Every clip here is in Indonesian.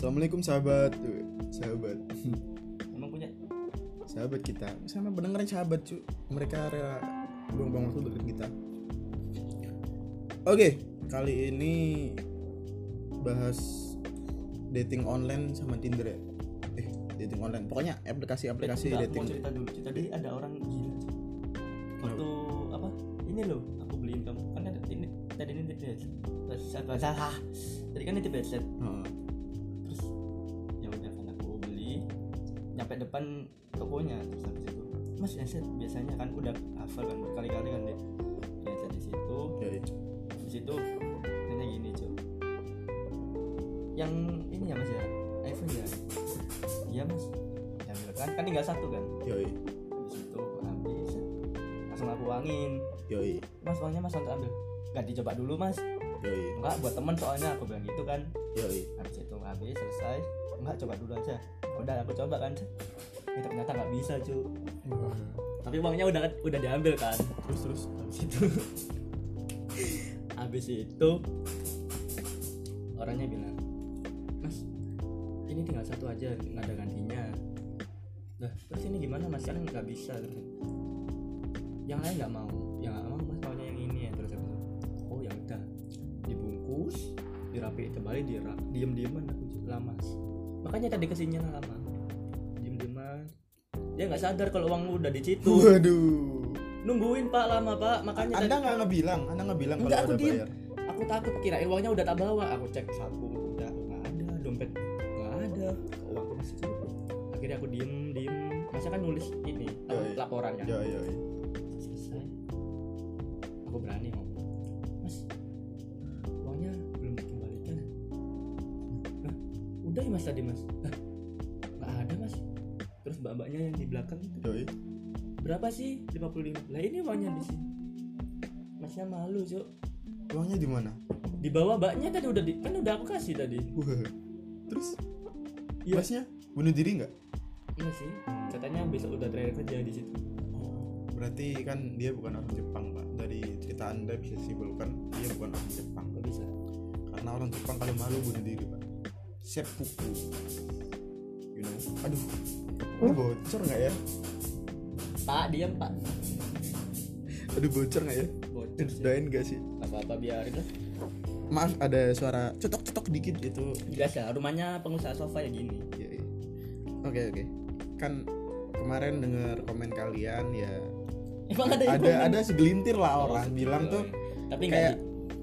Assalamualaikum sahabat Tuh, Sahabat Emang punya Sahabat kita Sama beneran sahabat cu Mereka rela Buang-buang waktu dengan kita Oke Kali ini Bahas Dating online sama Tinder ya Eh dating online Pokoknya aplikasi-aplikasi Enggak, dating mau cerita dulu Cerita Tadi ada orang gila Waktu apa Ini loh Aku beliin kamu Kan ada ini Tadi ini tip headset Terus salah Tadi kan ini headset depan tokonya Terus habis itu Mas headset biasanya kan udah hafal kan berkali-kali kan dia Headset di situ Ya, ya. Habis itu Nanya gini cuy Yang ini ya mas ya? iPhone ya? Iya mas. Diambil kan Kan tinggal satu kan? Yoi habis itu habis langsung aku uangin. Yoi mas uangnya mas langsung ambil. Gak dicoba dulu mas Yoi. Enggak buat temen soalnya aku bilang gitu kan. Yoi. Habis itu habis selesai. Enggak coba dulu aja. Udah aku coba kan. Eh, ternyata nggak bisa cu tapi uangnya udah udah diambil kan. Terus terus. Habis itu habis itu orangnya bilang mas ini tinggal satu aja nggak ada gantinya. Nah terus ini gimana mas? Kan nggak bisa gitu. yang lain nggak mau dirapiin kembali di diem dieman aku lama makanya tadi ke sininya lama. Diem dieman dia nggak sadar kalau uang udah di situ. Waduh. Nungguin pak lama pak. Makanya Anda tadi- nggak ngebilang? Anda ngebilang kalau Enggak, aku ada diem. bayar? Aku takut kirain uangnya udah tak bawa. Aku cek saku udah nggak ada. Dompet nggak ada. Uangku masih cukup akhirnya aku diem diem. Masa kan nulis ini Ya, laporan kan Ya ya ya. selesai. Aku berani ngomong udah ya mas tadi mas Hah? nggak ada mas terus mbak-mbaknya yang di belakang itu Yoi berapa sih 55 lah ini uangnya di sini masnya malu cok Uangnya di mana? di bawah mbaknya tadi udah di, kan udah aku kasih tadi Wah. Terus Iya. Masnya bunuh diri nggak? Enggak sih katanya besok udah terakhir kerja di situ Oh, berarti kan dia bukan orang Jepang pak. Dari cerita anda bisa simpulkan dia bukan orang Jepang. kok bisa Karena orang Jepang kalau malu bunuh diri pak. Seppuku. You know. Aduh. Ini bocor nggak ya? pak diam pak Aduh bocor nggak ya? bocor sih Doain gak sih? Nggak apa-apa biarin lah Maaf ada suara cetok-cetok dikit gitu. biasa rumahnya pengusaha sofa ya gini Iya, iya. Oke oke. Kan kemarin dengar komen kalian ya emang ada ada ada segelintir lah Oh, orang sebenernya. bilang tuh tapi kayak di-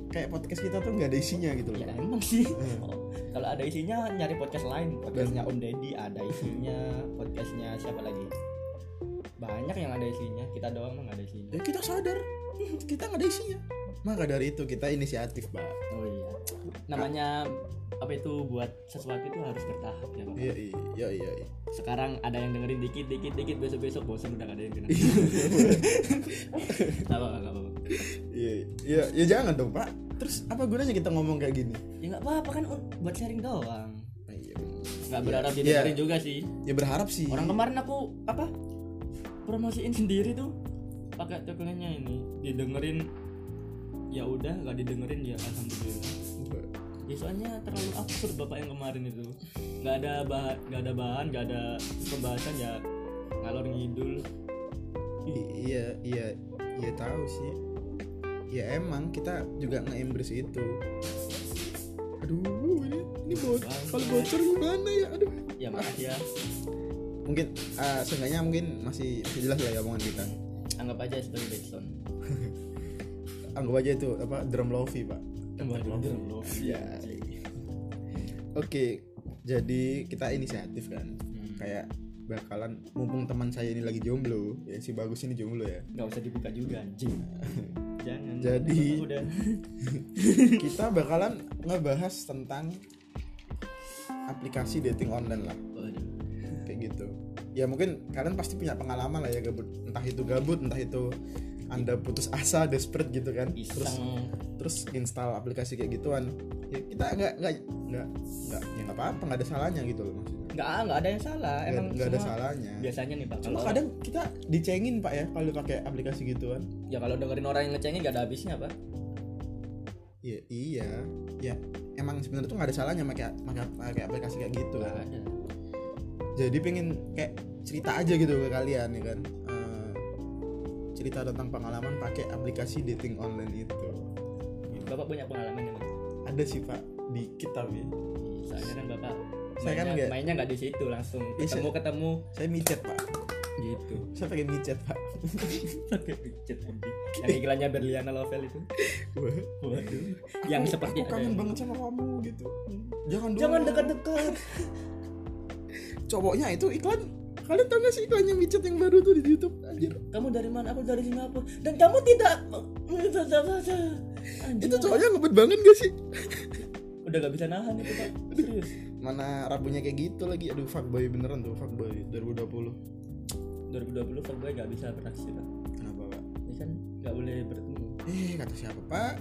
kayak podcast kita tuh nggak ada isinya gitu loh. ya emang sih. Oh, kalau ada isinya nyari podcast lain. Podcastnya Om Deddy ada isinya. Podcastnya siapa lagi? Banyak yang ada isinya. Kita doang mah nggak ada isinya. Ya kita sadar. Kita nggak ada isinya. Maka dari itu kita inisiatif, Pak. oh iya namanya apa itu buat sesuatu itu harus bertahap ya pak Iya iya iya iya. iya. sekarang ada yang dengerin dikit dikit dikit besok besok bosan udah gak ada yang dengerin Gak apa nggak apa Iya iya ya jangan dong, Pak. Terus apa gunanya kita ngomong kayak gini? ya nggak apa apa kan buat sharing doang Nah, iya. nggak Iya, berharap iya. didengerin juga sih Ya berharap sih. orang kemarin aku apa promosiin sendiri tuh pakai tagline-nya ini didengerin ya udah nggak didengerin ya alhamdulillah ya soalnya terlalu absurd bapak yang kemarin itu nggak ada bahan nggak ada bahan nggak ada pembahasan ya ngalor ngidul iya iya iya tahu sih. Ya emang kita juga nge-embrace itu. Aduh, ini ini bocor. Kalau bocor gimana ya? Aduh. ya maaf ya Mungkin eh seenggaknya mungkin masih masih jelas lah ya omongan kita. anggap aja sebagai backsound Anggap aja itu apa drum lofi, Pak. Waduh, Iya. Oke, jadi kita inisiatif kan. Hmm. Kayak bakalan mumpung teman saya ini lagi jomblo, ya si bagus ini jomblo ya. nggak usah dibuka juga anjing jangan Jadi- udah kita bakalan ngebahas tentang aplikasi dating online lah, kayak gitu. Ya mungkin kalian pasti punya pengalaman lah ya gabut, entah itu gabut, entah itu anda putus asa, desperate gitu kan. Terus iseng terus install aplikasi kayak gituan. Ya kita nggak nggak nggak nggak ya nggak apa-apa, nggak ada salahnya gitu loh maksudnya. nggak nggak ada yang salah emang nggak ada salahnya. biasanya nih pak Cuma kadang kita dicengin pak ya kalau pakai aplikasi gituan. ya kalau dengerin orang yang ngecengin nggak ada habisnya pak Iya, iya, ya emang sebenarnya tuh nggak ada salahnya pakai pakai pakai aplikasi kayak gitu kan. Jadi pengen kayak cerita aja gitu ke kalian ya kan. Cerita tentang pengalaman pakai aplikasi dating online itu. bapak punya pengalaman ya? Ada sih pak, dikit tapi. soalnya kan bapak Saya kan mainnya, nggak- mainnya nggak di situ langsung Iya, ketemu ketemu Saya micet pak, gitu saya pakai micet pak. pakai anjing. yang iklannya Berliana Novel itu waduh yang aku- seperti aku kangen banget sama kamu gitu. Jangan jangan dekat-dekat Cowoknya itu iklan. Kalian tau gak sih iklannya micet yang baru tuh di YouTube? Anjir. kamu dari mana aku dari Singapura dan kamu tidak Anjing. Itu cowoknya ngebet banget gak sih? udah gak bisa nahan itu pak serius Mana rabunya kayak gitu lagi. Aduh, fuckboy beneran tuh, fuckboy 2020. 2020 fuckboy gak bisa beraksi pak Kenapa, Pak? ini kan gak boleh bertemu Eh, kata siapa, Pak?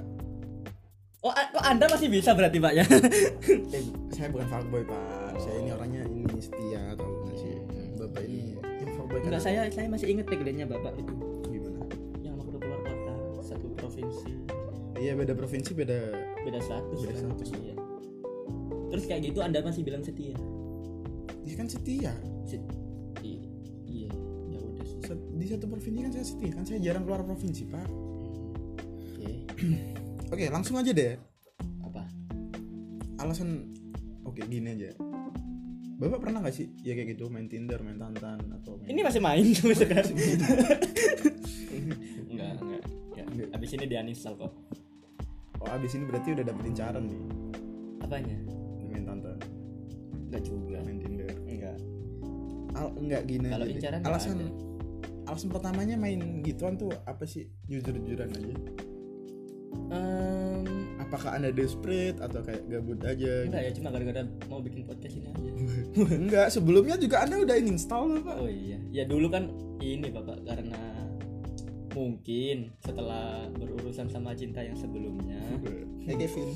oh kok anda masih bisa berarti pak ya Eh, saya bukan fuckboy, Pak. Saya ini orangnya ini setia atau enggak saya saya masih inget tagline-nya bapak itu gimana? yang waktu keluar kota satu provinsi Iya, beda provinsi, beda beda status Beda kan? status. Iya. terus kayak gitu anda masih bilang setia Dia kan setia. Se- i- iya ya udah sih Set- Di satu provinsi kan saya setia. Kan saya jarang keluar provinsi, Pak. oke Oke, langsung aja deh. apa Alasan Oke, gini aja. Bapak pernah gak sih? Ya kayak gitu main Tinder, main Tantan atau main ini masih main sampai sekarang enggak enggak. Enggak. abis ini di uninstall kok. Oh, abis ini berarti udah dapet incaran nih. Apanya? Main Tantan, enggak juga. Main Tinder. enggak. Al enggak gini Kalau incaran alasan ada. alasan pertamanya main gituan tuh apa sih? Jujur-jujuran aja Em, apakah anda desperate atau kayak gabut aja enggak ya cuma gara-gara mau bikin podcast ini aja. Enggak sebelumnya juga anda udah install pak. Oh iya. Ya dulu kan ini bapak karena mungkin setelah berurusan sama cinta yang sebelumnya. Hey Kevin.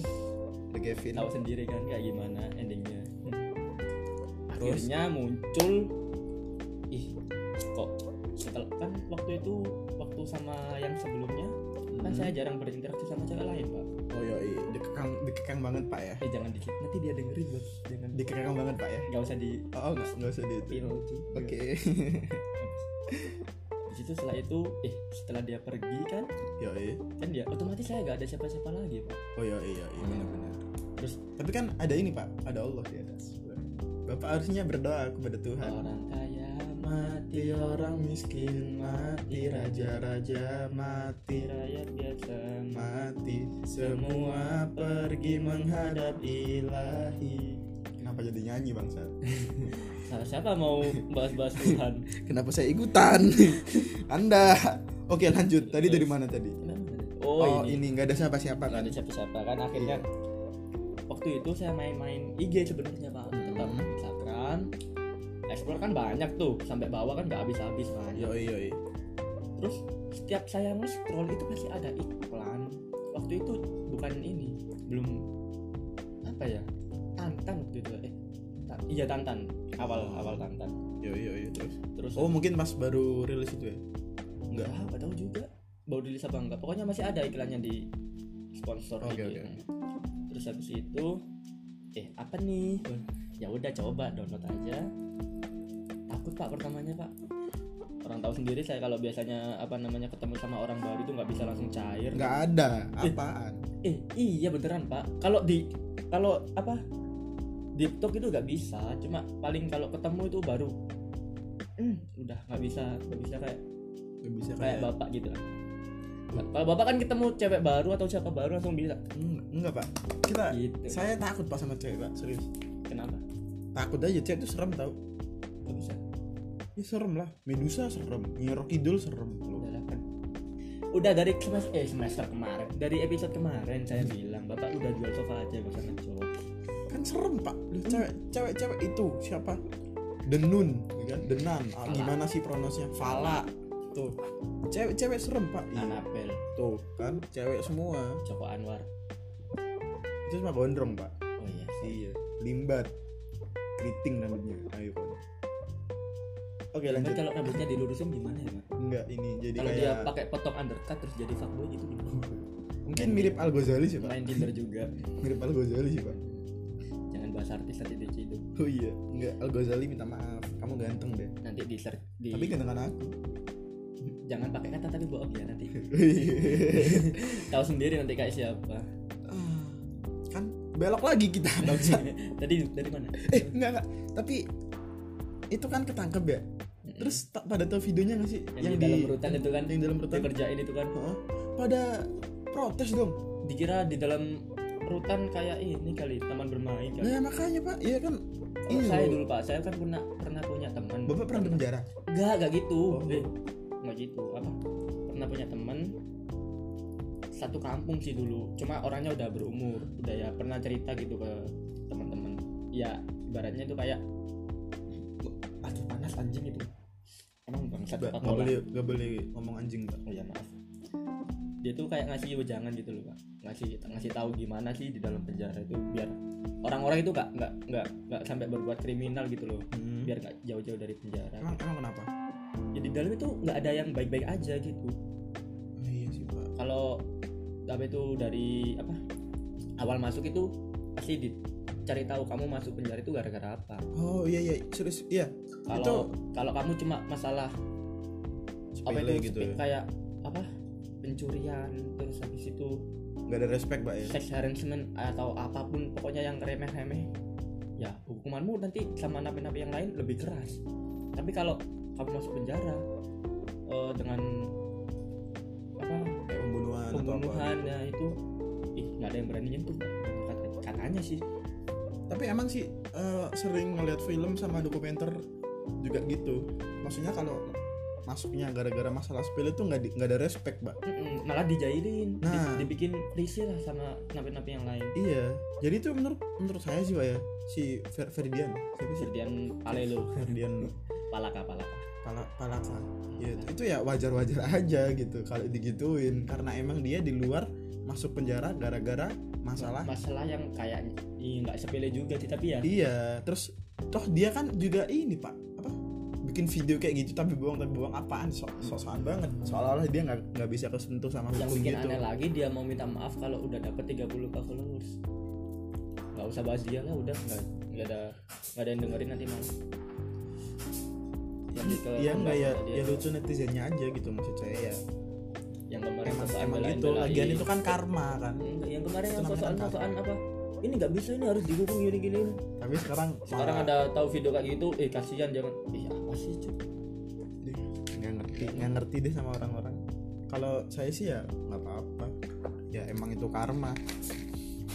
Kevin. Tahu sendiri kan kayak gimana endingnya. Terus? akhirnya muncul ih kok setelah kan waktu itu waktu sama yang sebelumnya kan Hmm. saya jarang berinteraksi sama cewek lain pak. Oh iya iya. Dikekang dikekang banget pak ya. Eh jangan dikit nanti dia dengerin bos. Jangan. Dikekang banget pak ya? Nggak usah di oh oh, nggak nggak usah di itu pil oke. Di situ setelah itu eh setelah dia pergi kan yo iya. kan dia otomatis saya nggak ada siapa-siapa lagi pak. Oh iya iya iya benar-benar terus tapi kan ada ini pak. Ada Allah di atas. Bapak harusnya berdoa kepada Tuhan. Orang kaya mati orang miskin mati raja-raja mati rakyat biasa mati. Semua pergi menghadap ilahi. Kenapa jadi nyanyi bangsa Nah, siapa mau bahas-bahas Tuhan? Kenapa saya ikutan? Anda. Oke lanjut. Tadi dari mana tadi? Oh, oh, ini. nggak ada siapa-siapa kan? ada siapa-siapa kan? Akhirnya waktu itu saya main-main IG sebenarnya pak. Tetap Hmm. Instagram explore kan banyak tuh sampai bawah kan nggak habis-habis kan yo yo terus setiap saya nge-scroll itu pasti ada iklan. Waktu itu bukan ini belum apa ya tantan waktu itu eh ta- iya tantan. Awal awal tantan. Yo yo yo terus? Terus? Oh mungkin pas baru rilis itu ya? Enggak nggak tahu juga. Baru rilis apa enggak pokoknya masih ada iklannya di sponsor Oke, IG. oke. terus habis itu eh apa nih? Ya udah coba download aja takut pak pertamanya pak. Orang tahu sendiri saya kalau biasanya apa namanya ketemu sama orang baru itu nggak bisa langsung cair. Nggak ada apaan? Eh iya beneran pak. Kalau di kalau apa di TikTok itu nggak bisa. Cuma paling kalau ketemu itu baru hmm, udah nggak bisa nggak bisa kayak nggak bisa kayak kayak bapak gitu lah. Kalau bapak kan ketemu cewek baru atau siapa baru langsung bisa Hmm, enggak pak. Kita gitu. saya takut pak sama cewek pak serius. Kenapa? Takut aja cewek itu serem tau. Nggak bisa ya serem lah. Medusa serem. Nyerok Kidul serem. Loh. udah kan. Udah dari semester eh semester kemarin. Dari episode kemarin saya bilang bapak udah jual sofa aja gak usah ngejok. Kan serem pak. Loh, cewek cewek cewek itu siapa? Denun ya kan? Denan ah, gimana sih pronosnya Fala. Tuh. Cewek cewek serem pak. Iya. Anabel tuh kan? Cewek semua. Joko Anwar. Itu cuma gondrong pak. Oh iya. Iya. Limbat. Keriting rambutnya. Ayo pak oke Kan lanjut. kalau rambutnya dilurusin gimana ya Pak? enggak ini jadi kalau dia kayak pakai potong undercut terus jadi fuckboy gitu gimana? Mungkin mirip Al Ghazali sih pak. Main Tinder juga. Mirip Al Ghazali sih pak. Jangan bahas artis nanti diciduk oh iya enggak Al Ghazali minta maaf. Kamu ganteng deh. Nanti di search di tapi gantengan aku. Jangan pakai kata tapi bohong ya nanti. Oh iya. tahu sendiri nanti kayak siapa. Ah, kan belok lagi kita bangsa. Tadi dari mana? Eh enggak enggak. Tapi itu kan ketangkep ya? Terus tak pada tahu videonya gak sih? Yang, di dalam rutan itu kan? yang dalam rutan? Dikerjain itu kan? Heeh. pada protes dong. Dikira di dalam rutan kayak ini kali taman bermain kali. Nah makanya pak. Iya kan? Kalau ini saya dulu pak saya kan pernah pernah punya teman. Bapak pernah di penjara? Enggak, enggak gitu. Oh. Eh, enggak gitu. Apa? Pernah punya temen satu kampung sih dulu. Cuma orangnya udah berumur, udah ya pernah cerita gitu ke teman-teman. Ya, ibaratnya itu kayak panas anjing itu. Emang nggak Pak nggak boleh nggak boleh ngomong anjing pak Oh ya maaf. Dia tuh kayak ngasih wejangan gitu loh, Pak. Ngasih ngasih tahu gimana sih di dalam penjara itu biar orang-orang itu nggak nggak nggak nggak sampai berbuat kriminal gitu loh. Hmm. Biar nggak jauh-jauh dari penjara. emang emang kenapa ya di dalam itu nggak ada yang baik-baik aja gitu oh, iya sih pak kalau apa itu dari apa awal masuk itu pasti dicari tahu kamu masuk penjara itu gara-gara apa. Oh iya iya. Serius iya. Kalau kalau kamu cuma masalah apa sepele itu gitu ya? kayak apa? Pencurian terus habis itu nggak ada respect pak ya? sex harassment atau apa pun pokoknya yang remeh-remeh. Ya hukumanmu nanti sama napi-napi yang lain lebih keras. Tapi kalau kamu masuk penjara eh, dengan apa? Kayak pembunuhan, atau apa? Pembunuhan ya itu ih nggak ada yang berani nyentuh. Kata- katanya sih tapi emang sih eh, sering ngeliat film sama dokumenter juga gitu. Maksudnya kalau masuknya gara-gara masalah sepele tuh nggak nggak ada respect mbak. Mm-mm, malah dijailin di- Nah. dibikin risih lah sama napi-napi yang lain. Iya. Jadi itu menurut menurut saya sih pak ya si Fer Ferdian. Siapa sih? Ferdian Palelo Ferdian. Palaka palaka. Pala, Palaka. Ya, itu ya wajar-wajar aja gitu kalau digituin. Karena emang dia di luar masuk penjara gara-gara masalah masalah yang kayak nggak sepele juga sih tapi ya. Iya terus toh dia kan juga ini pak. Apa? Bikin video kayak gitu tapi bohong tapi bohong apaan? Sok sokan banget. Seolah-olah dia nggak nggak bisa kesentuh sama yang bikin gitu. aneh lagi dia mau minta maaf kalau udah dapet 30 k followers. Nggak usah bahas dia lah udah. Nggak nggak ada nggak ada yang dengerin nanti malah yang di ke- iya nggak ya ya lucu netizennya aja gitu maksud saya ya yang kemarin emang emang belain- gitu lagian itu kan karma kan? Yang kemarin yang sosokan kan sosokan apa? Ini nggak bisa ini harus dihukum gini gini tapi sekarang sekarang malah ada tahu video kayak gitu eh kasihan jangan. Ih apa sih cuy nggak ngerti nggak ngerti deh sama orang-orang. Kalau saya sih ya nggak apa-apa. Ya emang itu karma.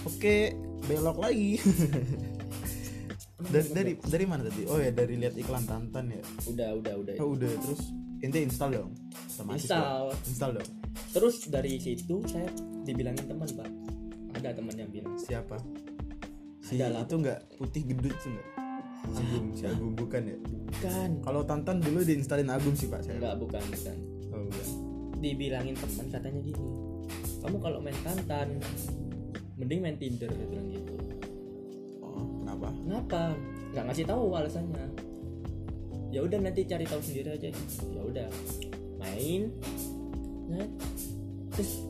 Oke belok lagi. Dari dari dari mana tadi? Oh ya dari lihat iklan tantan ya? Udah udah udah. Oh udah terus ente install dong Otomatis Install. dong. install dong. Terus dari situ saya dibilangin teman pak. Ada teman yang bilang. Siapa? Si Ada lah. itu nggak putih gedut tuh nggak Agung si Agung bukan ya? Kan kalau tantan dulu diinstalin Agung sih pak saya. Enggak bukan bukan. Oh bukan. Dibilangin teman katanya gini kamu kalau main tantan mending main tinder bilang gitu. Oh kenapa? Kenapa? Nggak ngasih tahu alasannya ya udah nanti cari tahu sendiri aja. Ya udah. Main. Nah, terus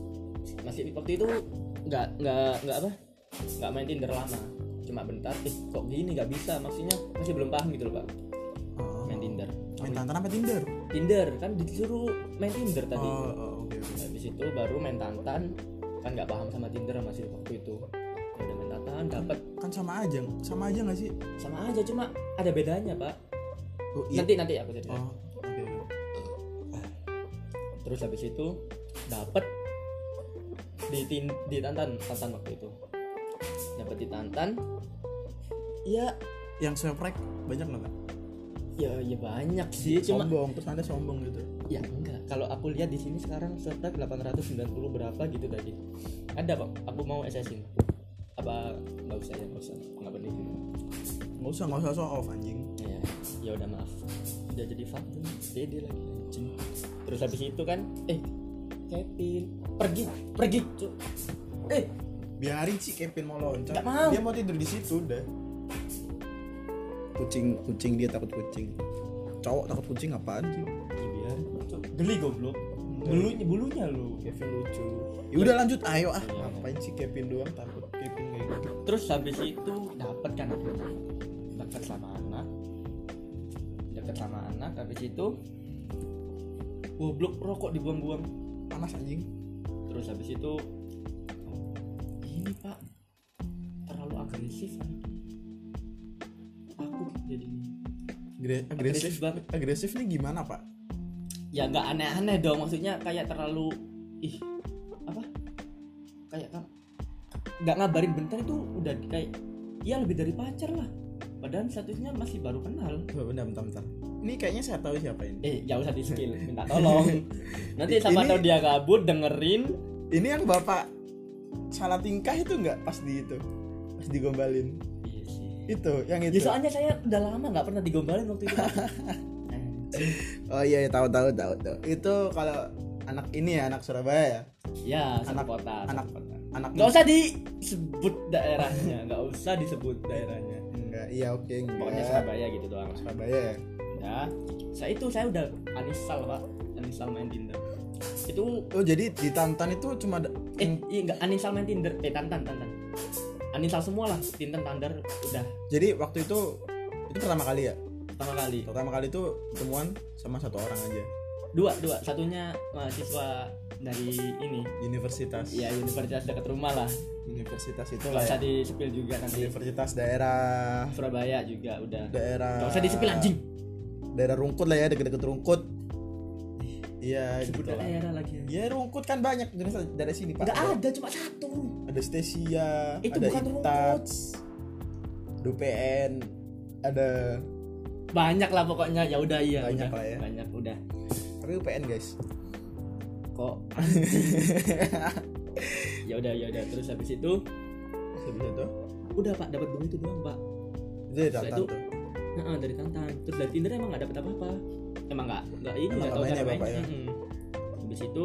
masih waktu itu nggak nggak nggak apa? Nggak main tinder lama. Cuma bentar eh kok gini? Nggak bisa. Maksudnya masih belum paham gitu loh pak. Oh. main tinder. Main tantan apa tinder? Tinder. Kan disuruh main tinder tadi. Oh, oh oke habis itu baru main tantan. Kan nggak paham sama tinder masih waktu itu. Udah main tantan dapat kan sama aja sama aja nggak sih? Sama aja cuma ada bedanya pak oh, iya. nanti nanti aku cerita. Oh oke. terus habis itu dapat di tin, di tantan tantan waktu itu. Dapat di tantan. Ya yang swipe banyak nggak ya ya banyak sih cuma sombong terus anda sombong gitu. Ya enggak. Kalau aku lihat di sini sekarang subscribe 890 berapa gitu tadi. Ada pak aku mau assassin. Apa nggak usah ya nggak usah. Nggak penting nggak usah nggak usah show off anjing. Ya ya udah maaf. Udah jadi fakta pede lagi anjing. Terus habis itu kan eh Kevin pergi pergi Cuk. eh biarin sih Kevin mau loncat. Nggak mau. dia mau tidur di situ udah. Kucing kucing dia takut kucing. Cowok takut kucing apaan sih ya biar geli goblok. Bulunya bulunya lu. Kevin lucu. Ya udah lanjut. Ayo ah. Iya. ngapain sih Kevin doang takut? Kevin kayak gitu. Terus habis itu dapat kan anak habis itu goblok rokok dibuang-buang. Panas anjing. Terus habis itu ini pak. Terlalu agresif kan aku jadi Agre- agresif Agresif banget. agresif nih gimana pak? Ya nggak aneh-aneh dong. Maksudnya kayak terlalu ih apa? Kayak kan nggak ngabarin bentar itu udah kayak ya lebih dari pacar lah padahal statusnya masih baru kenal. Tuh, bentar bentar bentar. Ini kayaknya saya tahu siapa ini. Eh jauh usah di skill minta tolong. Nanti sama Ini- tahu dia kabur dengerin. Ini yang bapak salah tingkah itu nggak pas di itu? Pas digombalin. Iya sih. Itu yang ya itu. soalnya saya udah lama nggak pernah digombalin waktu itu. Oh iya iya, tahu tahu tahu tahu. Itu kalau anak ini ya anak Surabaya ya? Ya satu Anak- kota anak- kota. anak nggak usah disebut daerahnya nggak usah disebut daerahnya iya oke enggak. Pokoknya Surabaya gitu doang. Surabaya. Ya ya saya itu saya udah uninstall pak. Uninstall main Tinder. Itu oh jadi di Tantan itu cuma ada eh iya enggak. Uninstall main Tinder. Eh tantan tantan. Uninstall semua lah Tinder Tinder udah. Jadi waktu itu itu pertama kali ya? Pertama kali. Pertama kali itu ketemuan sama satu orang aja dua dua. Satunya mahasiswa dari ini. Universitas. Ya universitas dekat rumah lah. Universitas itu lah usah ya. disepil juga nanti. Universitas daerah. Surabaya juga udah. Daerah nggak usah disepil anjing. Daerah rungkut lah ya deket-deket rungkut. Iya sebut gitu lah. daerah lagi ya. Rungkut kan banyak dari dari sini pak. Nggak ada cuma satu. Ada Stesia Itu ada bukan Itats DPN ada banyak lah pokoknya. Ya udah iya Banyak udah. lah ya. banyak udah tapi UPN guys. Kok? Ya udah ya udah. Terus habis itu? Habis itu? Udah pak. Dapat begitu doang pak. Itu dari Tantan itu- tuh. Nah, dari Tantan. Terus dari Tinder emang nggak dapet apa-apa. Emang nggak nggak ini nggak tahu nggak cara mainnya, ya? Mm-mm. habis itu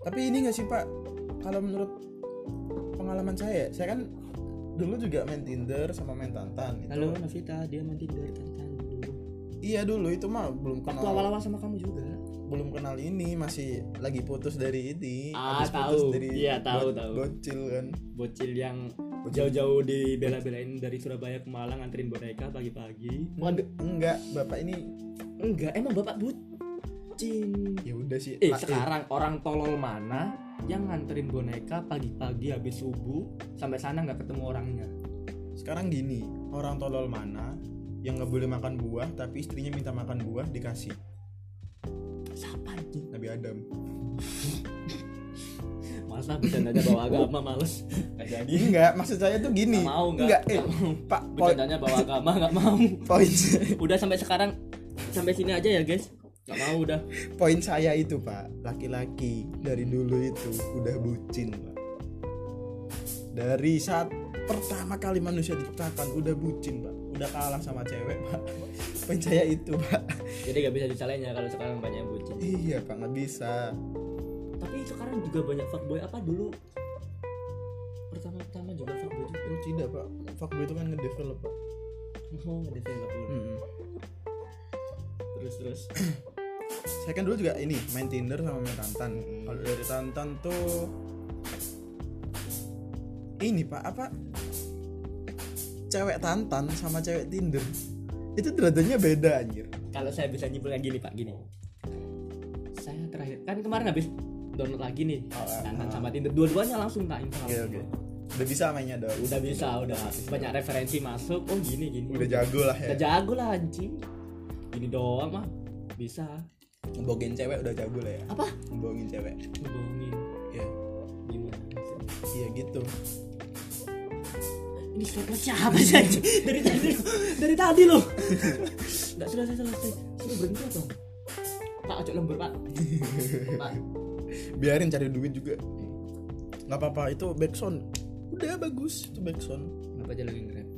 tapi ini gak sih pak? Kalau menurut pengalaman saya saya kan dulu juga main Tinder sama main Tantan itu. Halo Novita. Dia main Tinder Tantan. Dulu iya dulu. Itu mah belum waktu kenal. awal-awal sama kamu juga belum kenal ini masih lagi putus dari ini. Ah, habis tahu. putus dari Iya, tahu, bo- tahu. bocil kan. Bocil yang jauh-jauh dibela-belain dari Surabaya ke Malang nganterin boneka pagi-pagi. Waduh, enggak. Bapak ini enggak emang bapak bucin. Ya udah sih Eh Ah, sekarang orang tolol mana yang nganterin boneka pagi-pagi habis subuh sampai sana nggak ketemu orangnya? sekarang gini orang tolol mana yang nggak boleh makan buah tapi istrinya minta makan buah dikasih Siapa anjing? Nabi Adam Masa bercandanya bawa agama males? Gak jadi. enggak maksud saya tuh gini Nggak mau nggak? enggak eh Nggak mau. pak poin Bercandanya bawa agama nggak mau. poin Udah sampai sekarang sampai sini aja ya guys. Nggak mau udah. poin saya itu pak laki-laki dari dulu itu udah bucin pak dari saat pertama kali manusia diciptakan udah bucin pak udah kalah sama cewek pak poin saya itu pak Jadi nggak bisa disalahin ya kalau sekarang banyak yang bucin. iya pak nggak bisa Tapi sekarang juga banyak fuckboy apa dulu? Pertama-tama juga fuckboy juga. oh tidak pak fuckboy itu kan ngedevelop pak Oh, ngedevelop dulu. Mm-mm. Terus terus. saya kan dulu juga ini main Tinder sama main Tantan kalau dari Tantan tuh ini pak apa cewek Tantan sama cewek Tinder. Itu derajatnya beda anjir. Kalau saya bisa nyimpulkan gini pak gini. Saya terakhir kan kemarin habis download lagi nih Oh, ah, Tantan ah. sama Tinder. Dua-duanya langsung tak install. Oke oke. Udah bisa mainnya dong udah bisa udah. Banyak referensi masuk. Oh gini gini. Udah jago lah udah ya jago lah anjing. Gini doang mah bisa. Ngebohongin cewek udah jago lah ya. Apa? Ngebohongin cewek. Ngebohongin. Ya gimana iya gitu ini statement siapa sih anjing? Dari tadi dari tadi loh. Nggak selesai selesai sudah berhenti dong. Pak acok lembur pak. Pak. Biarin cari duit juga. Nggak apa-apa itu backsound udah bagus. Itu backsound apa aja lagi nge-rap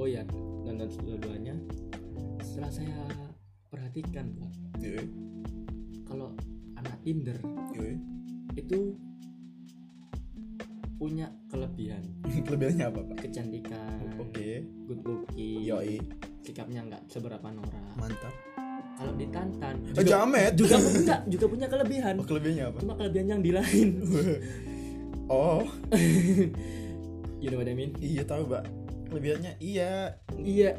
oh ya nonton dua-duanya. Setelah saya perhatikan pak. Iya. Kalau anak Tinder iya. itu punya kelebihan. Kelebihannya apa pak? Kecantikan. Oke. Good looking. Yoi. Sikapnya nggak seberapa norak. Mantap. Kalau di Tantan Oh, jamet. juga punya juga punya kelebihan. Oh, kelebihannya apa? cuma kelebihan yang di lain. Oh, you know what I mean? Iya tahu, Pak. Kelebihannya iya. Iya.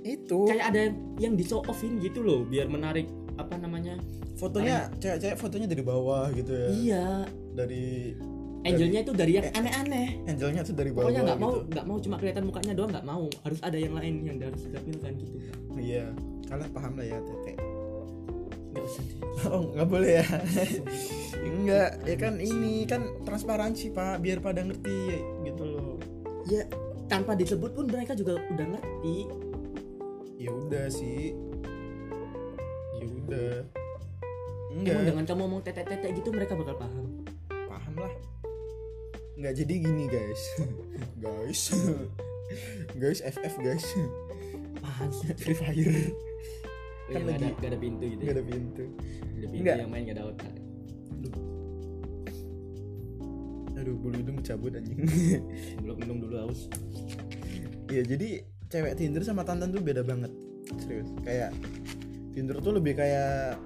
Itu. kayak ada yang di show offin gitu loh biar menarik apa namanya fotonya cewek-cewek fotonya dari bawah gitu ya. iya. Dari angelnya itu dari yang aneh-aneh angelnya tuh dari bawah pokoknya nggak mau gitu. nggak mau cuma kelihatan mukanya doang nggak mau harus ada yang lain yang harus ditampilkan gitu Iya, kalian paham lah ya, Tete. nggak usah deh Oh, nggak boleh ya. Enggak, ya kan ini kan transparansi, Pak, biar pada ngerti gitu loh. ya tanpa disebut pun mereka juga udah ngerti Ya udah sih. Ya udah. Emang Enggak, dengan kamu ngomong tetek-tetek gitu mereka bakal paham. Enggak jadi gini, guys. guys. guys, FF guys. paham Free Fire. kan Kan lagi lagi- gak ada pintu gitu Enggak ya ada pintu. ada pintu Nggak. yang main gak ada otak Aduh, bulu hidung cabut anjing. belum minum dulu aus Iya jadi cewek Tinder sama Tantan tuh beda banget serius kayak Tinder tuh lebih kayak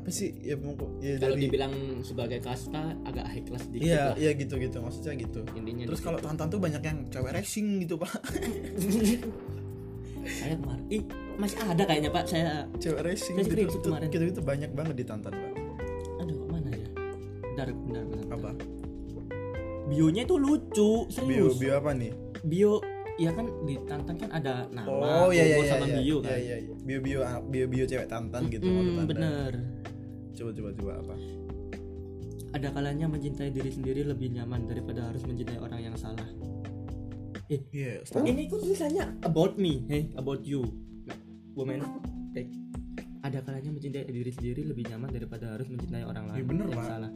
apa sih ya ya kalau dari dibilang sebagai kasta agak high class dikit iya lah. iya gitu gitu. Maksudnya gitu. Intinya terus di kalau Tantan tuh banyak yang cewek racing gitu pak. Saya kemarin. Ih masih ada kayaknya pak. Saya cewek racing Saya gitu screenshot itu, kemarin. gitu itu banyak banget di Tantan pak. Aduh mana ya? Bentar bentar bentar. Apa? Bionya itu lucu bio serius. bio apa nih? Bio ya kan di Tantan kan ada nama oh iya iya iya sama iya. Bio iya kan. Iya iya. bio bio bio bio cewek Tantan gitu Mm, bener coba coba coba apa? Ada kalanya mencintai diri sendiri lebih nyaman daripada harus mencintai orang yang salah. Eh iya ini kok tulisannya about me hey about you. Woman eh, ada kalanya mencintai diri sendiri lebih nyaman daripada harus mencintai orang lain Iya, bener, yang Pak. salah.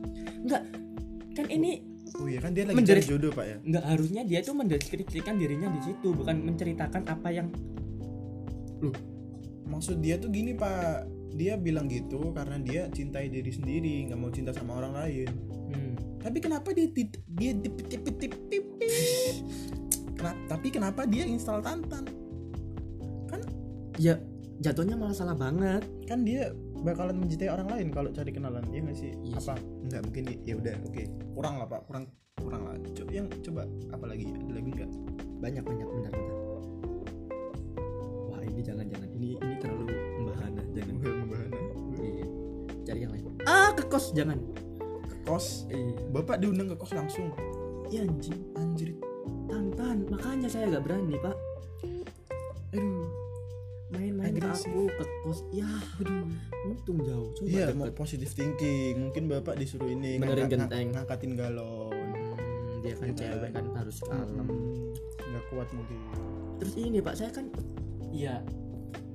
Enggak kan ini oh iya kan dia lagi Menjadi- cari jodoh pak ya? Enggak harusnya dia tuh mendeskripsikan dirinya di situ bukan menceritakan apa yang maksud dia tuh gini pak dia bilang gitu karena dia cintai diri sendiri nggak mau cinta sama orang lain. Hmm, tapi kenapa dia di- dia dip tip Kenapa, tapi kenapa dia install tantan? Kan ya jatuhnya malah salah banget. kan dia bakalan mencintai orang lain kalau cari kenalan ya nggak sih? Iya apa? Nggak mungkin ya udah oke. Kurang lah pak. Kurang kurang lah. Coba yang coba apa lagi? Ada lagi nggak? Banyak banyak bentar bentar. Wah ini jangan jangan ini ini ah ke kos jangan. Kos? Iya bapak diundang ke kos langsung. Ya anjing. Anjir. Tantan. Makanya saya gak berani pak. Aduh. Main-main ke aku ke kos. Ya aduh. Untung jauh. Coba Iya, mau positive thinking. Mungkin bapak disuruh ini Benerin ngangkat- genteng. ngangkatin galon. Hmm, dia kan Iya. cewek kan? kan harus kalem. Hmm, Nggak kuat mungkin. terus ini pak saya kan iya.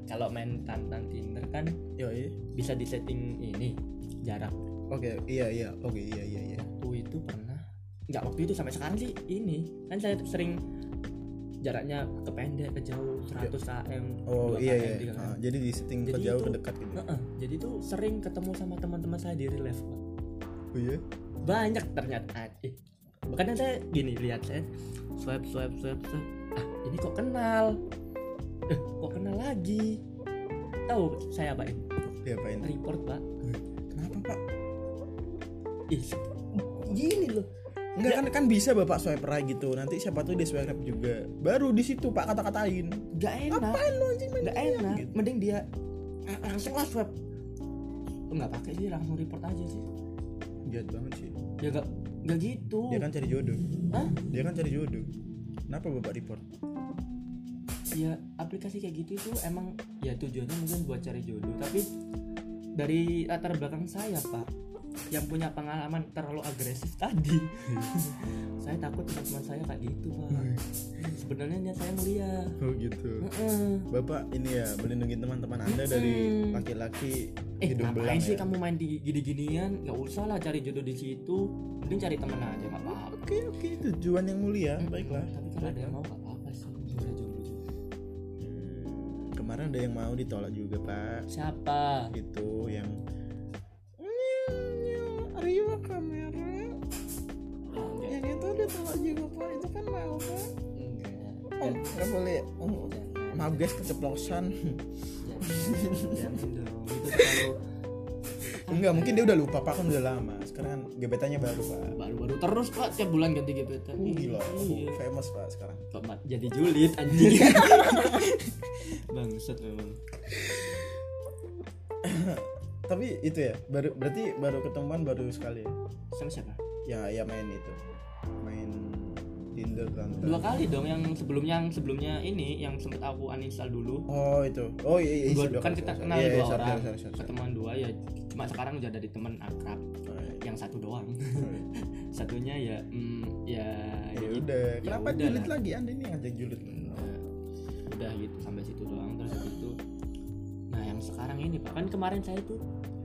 Kalau main tantan tinder kan Yo, iya. bisa disetting ini jarak Oke, iya iya. Oke, iya iya iya. waktu itu pernah nggak waktu itu sampai sekarang sih ini kan saya sering jaraknya ke pendek ke jauh 100 km Oh, 2 iya iya. 3 km. Ah, jadi di setting ke Jadi jauh itu- ke dekat gitu. Heeh, jadi tuh sering ketemu sama teman-teman saya di Pak. Oh iya. banyak ternyata eh, bahkan saya gini lihat saya swipe swipe swipe swipe ah ini kok kenal eh kok kenal lagi tahu saya apain Diapain? report Pak? Ih gini loh Enggak kan kan bisa Bapak swipe right gitu. Nanti siapa tuh dia swipe left juga. Baru di situ Pak kata-katain. nggak enak Ngapain lu anjing main nggak ginian? enak Gitu. mending dia ah, langsung lah swipe nggak pakai sih langsung report aja sih Jahat banget sih. ya nggak nggak gitu Dia kan cari jodoh. Hah? Dia kan cari jodoh. Kenapa Bapak report? ya aplikasi kayak gitu tuh emang ya tujuannya mungkin buat cari jodoh tapi dari latar belakang saya pak yang punya pengalaman terlalu agresif tadi saya takut teman-teman saya kayak gitu pak sebenarnya niat saya mulia Oh gitu. Heeh. Bapak ini ya melindungi teman-teman Anda dari Mm-mm. laki-laki eh hidung belang ngapain sih ya. kamu main di gini-ginian nggak usah lah cari jodoh di situ mending cari temen aja nggak apa-apa Oke oke tujuan yang mulia Mm-mm. baiklah. tapi kalau ada yang mau nggak apa-apa sih bisa juga Hmm, kemarin ada yang mau ditolak juga pak. siapa Itu yang Rio kamera yang itu ditolak juga pak. Itu kan mau Enggak. oh nggak boleh. Oh. Maaf guys keceplosan. Dong itu terlalu enggak mungkin dia udah lupa pak. Kan udah lama. Sekarang kan gebetannya baru pak. Baru-baru terus pak. Tiap bulan ganti gebetan uh, gila. Iya. famous pak sekarang. Kok mat- jadi julid anjing. Bangsat memang tapi itu ya baru berarti baru ketemuan baru sekali ya? Sama siapa? Ya ya main itu. Main Tinder kan dua kali dong yang sebelumnya yang sebelumnya ini yang sempet aku uninstall dulu. Oh itu. Oh iya iya Dua- iya, kan sorry, kita sorry. kenal Iya, iya, dua sorry, orang. sorry, sorry, sorry. ketemuan dua ya cuma sekarang udah dari teman akrab. Oh, iya. yang satu doang. Satunya ya mm, ya ya gitu. udah. Ya kenapa udah julid lagi? Anda ini ngajak julid. Nah, udah gitu sampai situ doang. Terus itu nah yang sekarang ini pak kan kemarin saya tuh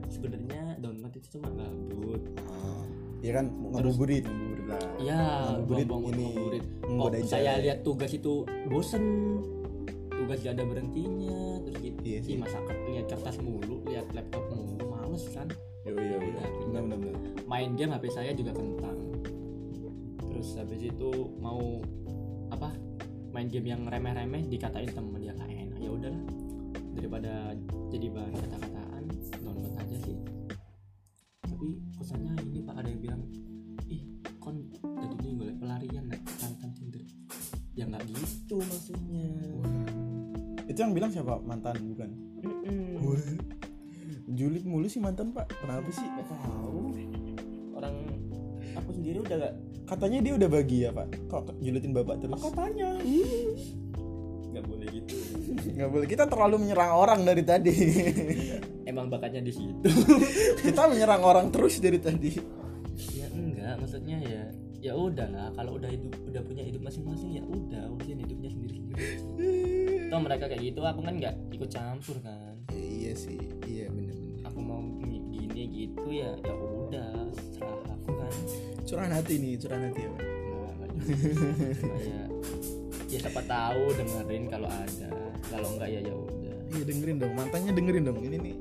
sebenarnya download itu cuma gabut Ah, ya kan ngabuburit. Ngabuburit lah ya Ngabuburit. ini ngabuburit kok menggodain saya cewek. lihat tugas itu bosen. Tugas gak ada berhentinya. Terus gitu. Iya sih. Ih, masa lihat kertas mulu lihat laptop mulu. Males kan? Benar benar benar. Main game HP saya juga kentang. Terus habis itu mau apa main game yang remeh-remeh dikatain temen. Dia gak enak. Ya udahlah daripada jadi bahan kata-kataan download aja sih. Tapi pesannya ini pak ada yang bilang ih kon jadi ini boleh pelarian nak tantan tinder. Ya nggak gitu maksudnya. Itu yang bilang siapa? Mantan bukan? Julid mulu sih mantan pak. Kenapa sih? Nggak tahu. Orang aku sendiri udah gak katanya dia udah bahagia pak. Kok julidin bapak terus? Katanya nggak boleh gitu. Nggak boleh. Kita terlalu menyerang orang dari tadi. Emang bakatnya di situ. Kita menyerang orang terus dari tadi. Ya enggak. Maksudnya ya ya udahlah kalau udah hidup udah punya hidup masing-masing ya udah. Urusin hidupnya sendiri sendiri toh mereka kayak gitu aku kan nggak ikut campur kan. Ya, iya sih. Iya bener-bener. Aku mau gini, gini gitu ya ya udah. Serah aku kan. Curahan hati nih curahan hati ya juga. Cuma ya ya siapa tahu dengerin kalau ada. Kalau enggak ya ya udah. Iya dengerin dong. Mantannya dengerin dong. Ini nih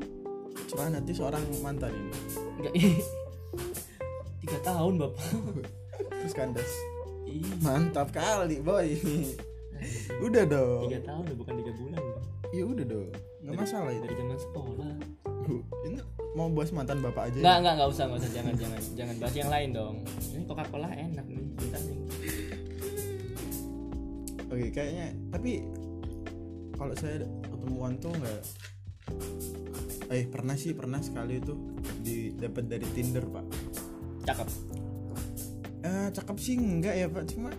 curahan hati seorang mantan ini? Enggak tiga tahun bapak. Terus kandas. Ih, mantap kali boy. Udah dong. Tiga tahun udah bukan tiga bulan iya udah dong. Nggak masalah itu. dari zaman sekolah. Ini mau bahas mantan bapak aja ya? Enggak, enggak, enggak usah, enggak usah. Jangan, jangan, jangan bahas yang lain dong. Ini Coca-Cola enak nih, bentar nih. Oke, kayaknya tapi kalau saya ketemuan tuh nggak eh pernah sih pernah sekali itu di dapat dari Tinder pak Cakep. eh cakep sih enggak ya pak cuma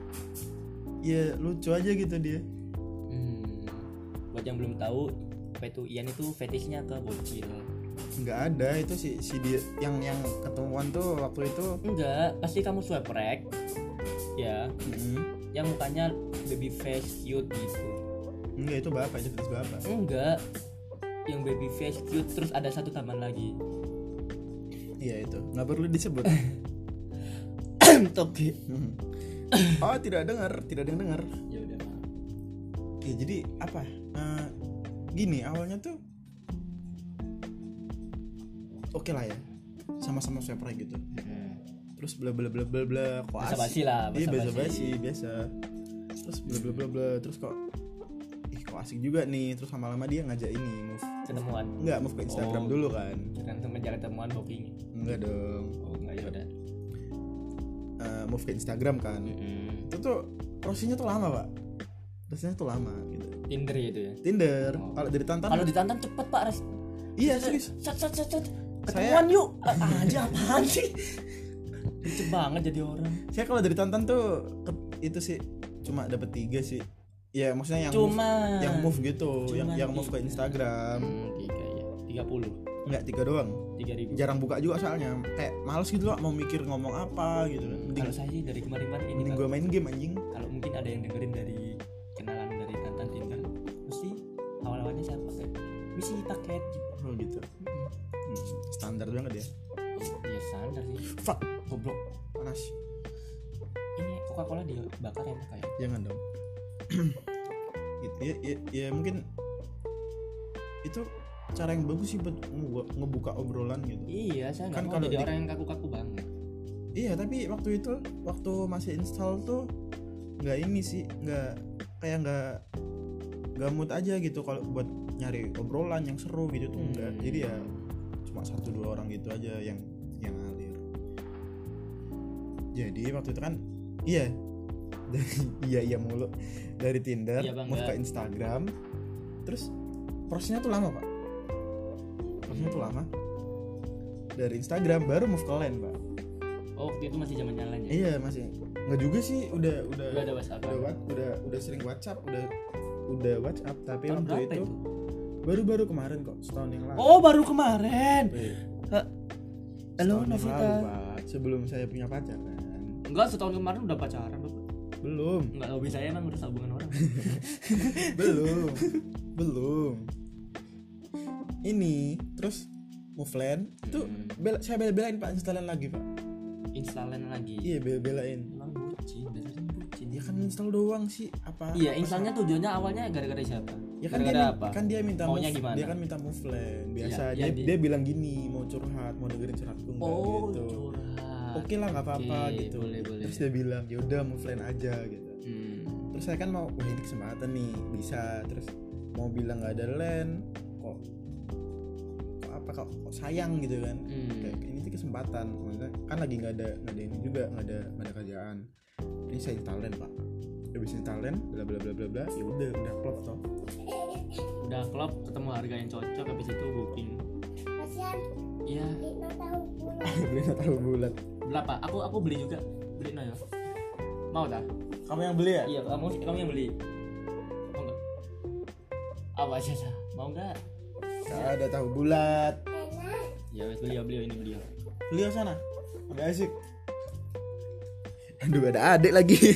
ya lucu aja gitu dia Hmm. Buat yang belum tahu, apa itu Ian itu fetishnya ke bocil. nggak ada itu si si dia yang yang ketemuan tuh waktu itu Enggak, pasti kamu swipe right. Ya, mm, yang mukanya baby face cute gitu. enggak itu bapak itu terus bapak Enggak. Yang baby face cute terus ada satu taman lagi. iya itu nggak perlu disebut Toge. oh tidak dengar tidak dengar Ya udah. ya jadi apa eh, gini awalnya tuh oke lah ya sama-sama swipe right gitu Hmm. terus bla bla bla bla bla kok Basa basi lah, iya basa basa basi. basi biasa terus bla bla bla bla terus kok ih kok asik juga nih terus lama-lama dia ngajak ini move Ketemuan. enggak move ke Instagram Oh. dulu kan temen jangan ketemuan booking. enggak dong Oh, enggak ya udah. Eh, move ke Instagram kan Mm-mm. itu tuh prosesnya tuh lama pak prosesnya tuh lama gitu Tinder ya itu ya. Tinder Oh. kalau dari tantan Kalau ditantan cepet pak Res. iya serius sat sat sat. Saya- Ketemuan yuk. Ah, Aja apaan sih? Lucu banget jadi orang. saya kalau dari tantan tuh itu sih cuma dapat tiga sih ya maksudnya yang move, Cuma yang move gitu yang Cuman yang move ke. Instagram Hmm, tiga ya. Tiga puluh. nggak tiga doang Tiga ribu. jarang buka juga soalnya kayak males gitu loh mau mikir ngomong apa gitu kan Kalau saya sih dari kemarin-kemarin ini mending Pak, gue main game anjing kalau mungkin ada yang dengerin dari kenalan dari Tantan Tinder, mesti awal-awalnya saya pakai misi paket gitu. oh gitu Mm-mm. Hmm, standar banget ya Ya standar sih. fuck Goblok. panas Ini Coca-Cola dibakar enak kayak. jangan dong gitu ya, ya, ya mungkin itu cara yang bagus sih buat ngebu- ngebuka obrolan gitu Iya, saya nggak Kan kalau jadi di- orang yang kaku-kaku banget. Iya tapi waktu itu waktu masih install tuh nggak ini sih nggak kayak nggak gamut aja gitu kalau buat nyari obrolan yang seru gitu tuh enggak Hmm. jadi ya cuma satu dua orang gitu aja yang yang ngalir jadi waktu itu kan iya. Dari iya iya mulu. Dari Tinder Iya, move ke enggak. Instagram. Terus prosesnya tuh lama pak? Prosesnya tuh lama. Dari Instagram baru move ke Line pak. Oh waktu itu masih zaman jalan ya? Iya masih. Nggak juga sih udah udah udah ada WhatsApp udah wa- udah udah sering WhatsApp udah udah WhatsApp. Tapi Tahun waktu itu baru-baru kemarin kok setahun yang lalu. Oh baru kemarin. Iya. halo Setahun yang Novita. lalu, Pak. sebelum saya punya pacar kan enggak setahun kemarin udah pacaran Bapak. belum. Enggak hobi saya emang udah hubungan orang. Belum. Belum. Ini terus itu Hmm. bela, saya bela-belain pak instalan lagi pak. Instalin lagi. Iya bela-belain. Emang bucin dasarnya bucin. Ya kan install doang sih apa iya installnya tujuannya awalnya gara-gara siapa? Ya kan dia, apa? kan dia minta Maunya move, gimana? dia kan minta move land biasa Iya, dia, iya, dia- dia bilang gini mau curhat mau dengerin curhatku enggak oh gitu. curhat oke lah nggak apa-apa Oke, gitu. boleh, boleh. terus dia bilang ya udah land aja gitu. Hmm. terus saya kan mau wah ini kesempatan nih bisa. Terus mau bilang nggak ada land kok kok apa kok, kok sayang gitu kan. Hmm. kayak ini tuh kesempatan Maksudnya, kan lagi nggak ada nggak ada ini juga nggak ada nggak ada kerjaan. Ini saya talent pak. Habis talent bla bla bla bla bla. Ya udah udah klop toh udah klub ketemu harga yang cocok habis itu booking iya. Beli tahu bulat berapa? Aku aku beli juga. Beli no ya mau tak kamu yang beli ya? Iya kamu kamu yang beli. Mau nggak? Apa aja sah mau nggak? Nggak ada tahu bulat. Ya wes beliau beliau ini beliau. Beliau sana. Ada asik. Aduh ada adik lagi.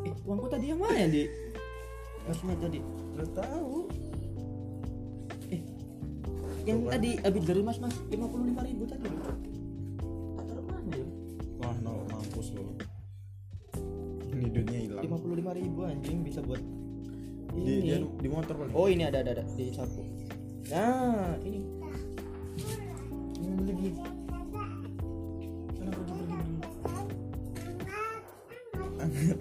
Eh uangku tadi yang mana di maksudnya tadi. Nggak tahu yang tadi habis dari mas mas lima puluh lima ribu tadi. Taruh mana ya wah no mampus lo ini dunia hilang. lima puluh lima ribu anjing bisa buat di, ini. dia, di motor paling. Oh ini ada ada ada. Di saku nah ini. Ini beli beli sana pergi pergi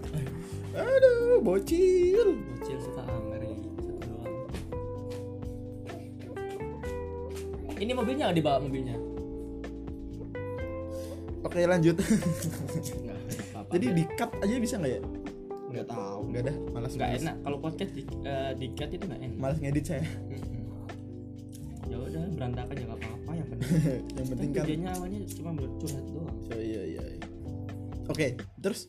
pergi aduh bocil. Bocil suka amer ini mobilnya nggak dibawa mobilnya? Oke lanjut. Nggak apa-apa. Jadi di cut aja bisa nggak ya? Nggak tahu. nggak dah malas nggak enak. Kalau podcast di, eh, di cut itu nggak enak. Malas ngedit saya. Ya udah berantakan ya nggak apa-apa. Yang penting yang penting kan kan tujuannya awalnya cuma buat curhat doang. Oh, iya iya iya. Oke, terus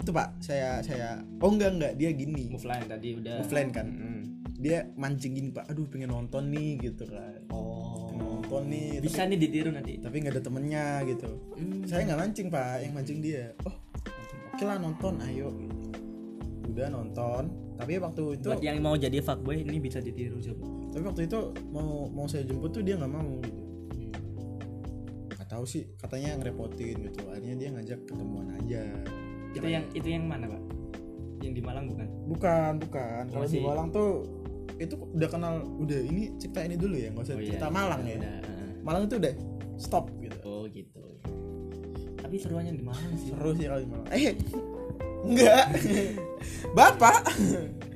itu Pak, saya saya oh enggak enggak dia gini. move line tadi udah. Offline kan. Mm. Dia mancing gini Pak, aduh pengen nonton nih gitu kan. oh nonton nih. bisa nih ditiru nanti Tapi, tapi nggak ada temennya gitu. Hmm. Saya nggak mancing Pak, yang mancing dia. Oh, oke lah nonton, ayo. Udah nonton. Tapi waktu itu, buat yang mau jadi fuckboy ini bisa ditiru coba tapi waktu itu mau mau saya jemput tuh dia nggak mau gitu. Hmm. Nggak tahu sih, katanya ngerepotin gitu. Akhirnya dia ngajak ketemuan aja. itu yang itu yang mana pak yang di Malang bukan Bukan, bukan. Kalau di Malang tuh itu udah kenal udah ini cerita ini dulu ya, nggak usah Oh, iya, cerita iya, Malang udah, ya. udah, heeh. Malang itu udah stop gitu. oh gitu tapi seruannya di Malang sih Seru sih kalau di Malang. Eh, enggak. Bapak,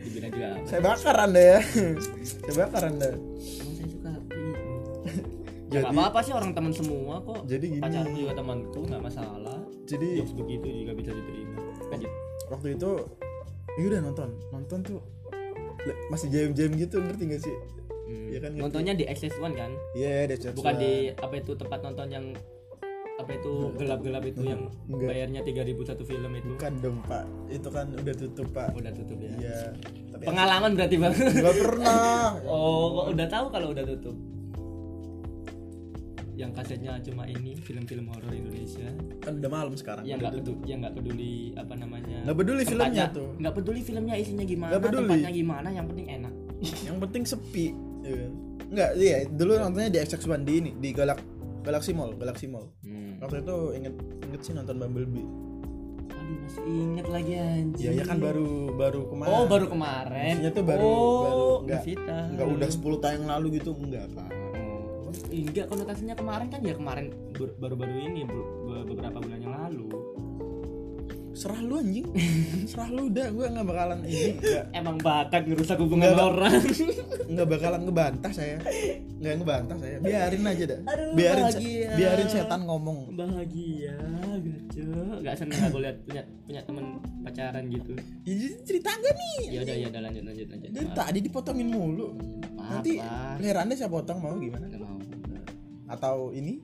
dibilang juga apa saya bakar Anda ya. saya bakar Anda. emang saya suka ya Jadi- nggak apa-apa sih orang teman semua kok Jadi gini. pacarku juga temanku nggak masalah Jadi jokes begitu juga bisa diterima lanjut waktu itu ya udah nonton. Nonton tuh masih jam-jam gitu ngerti gak sih? Hmm. Iya kan, ngerti. nontonnya di Access One kan Iya, ada chat. bukan di apa itu tempat nonton yang apa itu gelap-gelap itu yang Enggak. bayarnya 3000 satu film itu Bukan dong, Pak. Itu kan udah tutup, Pak. udah tutup ya Iya. Tapi pengalaman berarti bang Gak pernah. oh kok udah tahu kalau udah tutup yang kasetnya cuma ini film-film horor Indonesia Kan udah malam sekarang. yang nggak peduli yang nggak peduli apa namanya Nggak peduli filmnya tempatnya- tuh. nggak peduli filmnya isinya gimana Nggak peduli. tempatnya gimana yang penting enak yang penting sepi ya kan? Enggak, iya dulu nontonnya di XX1 di ini di Galak Galaxy Mall Galaxy Mall hmm. waktu itu inget inget sih nonton Bumblebee aduh masih inget lagi anjir ya ya kan baru baru kemarin oh baru kemarin Maksudnya tuh baru- oh, baru nggak- tahu. enggak udah 10 tahun yang lalu gitu enggak Oh, enggak konotasinya kemarin kan ya kemarin baru-baru ini ber- be- beberapa bulan yang lalu. Serah lu anjing. Serah lu udah gue nggak bakalan ini. Emang bakat ngerusak hubungan Nggak. orang. Nggak bakalan ngebantah saya. Nggak ngebantah saya. Biarin aja dah. Aduh, biarin se- bahagia. biarin setan ngomong. Bahagia gaco nggak seneng aku lihat punya punya temen pacaran gitu. Ini cerita gak nih ya udah ya udah lanjut lanjut lanjut. Dari tadi dipotongin mulu. Maaf nanti anda saya potong mau gimana atau ini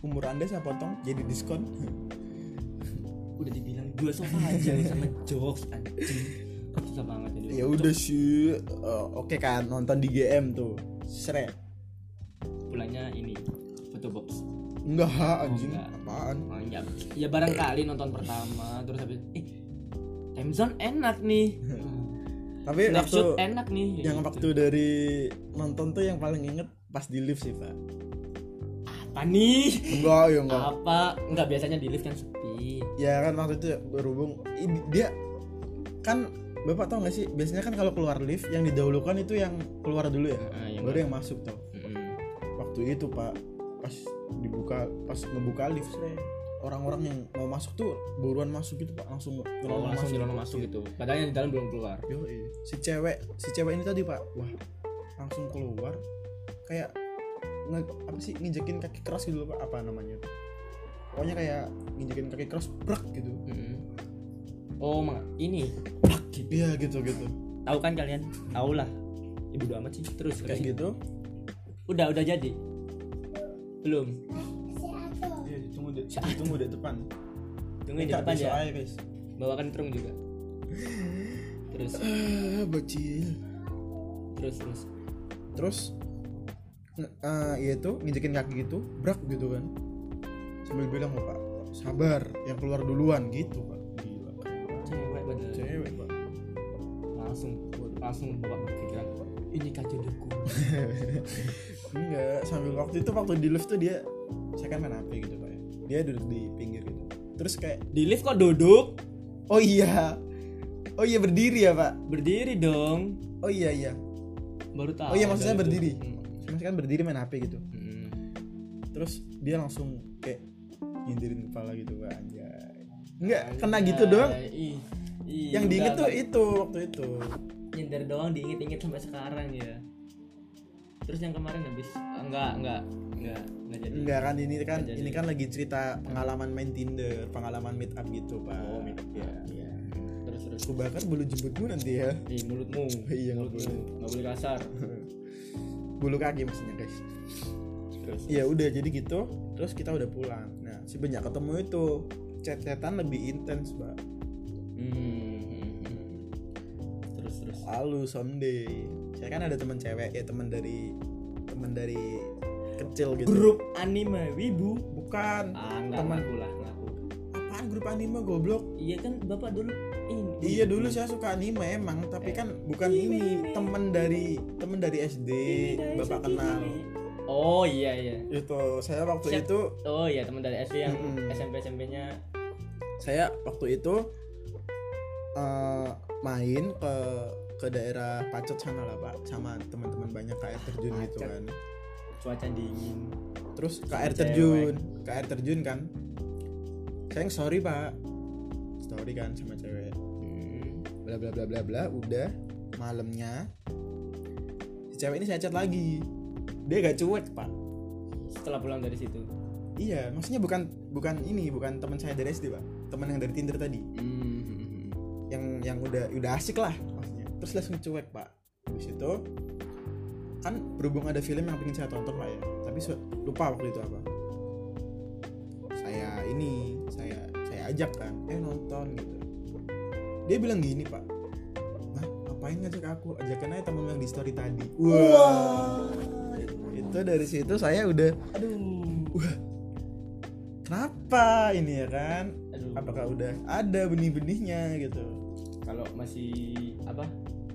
umur anda saya potong jadi diskon. Udah dibilang dua sofa aja sama jokes anjing. Susah banget ini ya udah sih Eh, oke kan nonton di GM tuh. Seret. Pulangnya ini foto box. Enggak anjing enggak. apaan? Oh, ya, ya barangkali nonton pertama terus habis eh time zone enak nih. Tapi Snapshot waktu enak nih. yang Gitu. waktu dari nonton tuh yang paling inget pas di lift sih pak apa nih enggak ya enggak. Apa? Enggak biasanya di lift kan sepi. Ya kan waktu itu berhubung dia kan bapak tau gak sih biasanya kan kalau keluar lift yang didahulukan itu yang keluar dulu ya? Heeh, yang baru yang masuk tuh. Mm-mm. waktu itu pak pas dibuka pas ngebuka lift Sre, orang-orang yang mau masuk tuh buruan masuk gitu pak langsung Oh, langsung masuk. jalan masuk gitu. Padahal yang di dalam belum keluar. Yo, si cewek si cewek ini tadi pak wah langsung keluar kayak nge, apa sih nginjekin kaki keras gitu loh, pak. Apa namanya? Pokoknya kayak nginjekin kaki keras brak gitu. Mm-mm. oh mak ini? Gitu. iya gitu gitu. Tahu kan kalian? Tahu lah. Ibu udah amat sih terus kayak terus. gitu. Udah udah jadi? Belum? Iya tunggu di tunggu di depan. Tungguin di depan ya. aja, guys. Bawakan terung juga. Terus. Ah bocil. Terus terus. Terus nge- eh, ya itu nginjekin kaki gitu brak gitu kan. Sambil bilang "Oh, pak sabar yang keluar duluan gitu pak. Gila cewek padahal cewek pak. Langsung langsung bawa pikiran ini kan jodohku enggak sambil waktu itu waktu di lift tuh dia saya kan main HP gitu pak ya. Dia duduk di pinggir gitu. Terus kayak di lift kok duduk? Oh iya. Oh iya berdiri ya pak? Berdiri dong. Oh iya iya. Baru tahu oh iya maksudnya berdiri? Hmm. Maksudnya kan berdiri main HP gitu. Hmm. terus dia langsung kayak nyindirin kepala gitu pak anjay. Enggak kena gitu doang. Ih, ih, yang diinget tuh itu waktu itu. Nyindir doang diinget-inget sampai sekarang ya. Terus yang kemarin habis? Ah, enggak enggak enggak enggak jadi. Enggak kan ini kan jadi. ini kan lagi cerita pengalaman main Tinder pengalaman meet up gitu pak. Oh meet up ya. Iya. terus terus. Aku bakar bulu jembutmu nanti ya. Ih, mulutmu. Iya, nggak boleh. nggak boleh kasar bulu kaki maksudnya guys. Terus. Ya udah jadi gitu. Terus kita udah pulang. Nah si banyak ketemu itu. Chat-chatan lebih intens pak Hmm, hmm, hmm. terus terus. Lalu someday. Saya kan ada teman cewek ya teman dari teman dari kecil gitu. Grup anime wibu. Bukan. Ah Teman. ngaku lah ngaku apaan grup anime goblok? Iya kan bapak dulu ini Iya dulu saya suka anime emang, tapi kan bukan ini temen dari temen dari SD bapak kenal. oh iya iya Itu saya waktu Siap. itu oh iya teman dari SD yang Mm-mm. SMP SMP nya saya waktu itu eh, main ke ke daerah Pacet sana lah pak, sama teman-teman banyak ke air terjun gitu Pacet. kan. cuaca dingin Terus ke air terjun, ke air terjun kan. Saya sorry pak, story kan sama cewek. Bla bla bla bla bla, udah malamnya si cewek ini saya chat lagi. Dia gak cuek pak. setelah pulang dari situ Iya, maksudnya bukan bukan ini, bukan teman saya dari SD, Pak. Teman yang dari Tinder tadi. Hmm. Yang yang udah udah asik lah maksudnya. Terus langsung cuek, Pak. Habis itu kan berhubung ada film yang pengen saya tonton, Pak ya. Tapi lupa waktu itu apa. Saya ini, saya saya ajak kan, eh nonton gitu. Dia bilang gini, Pak. Nah, ngapain ngajak aku? Ajakan aja temen yang di story tadi. Wah. Itu dari situ saya udah aduh kenapa ini ya kan aduh apakah udah ada benih-benihnya gitu kalau masih apa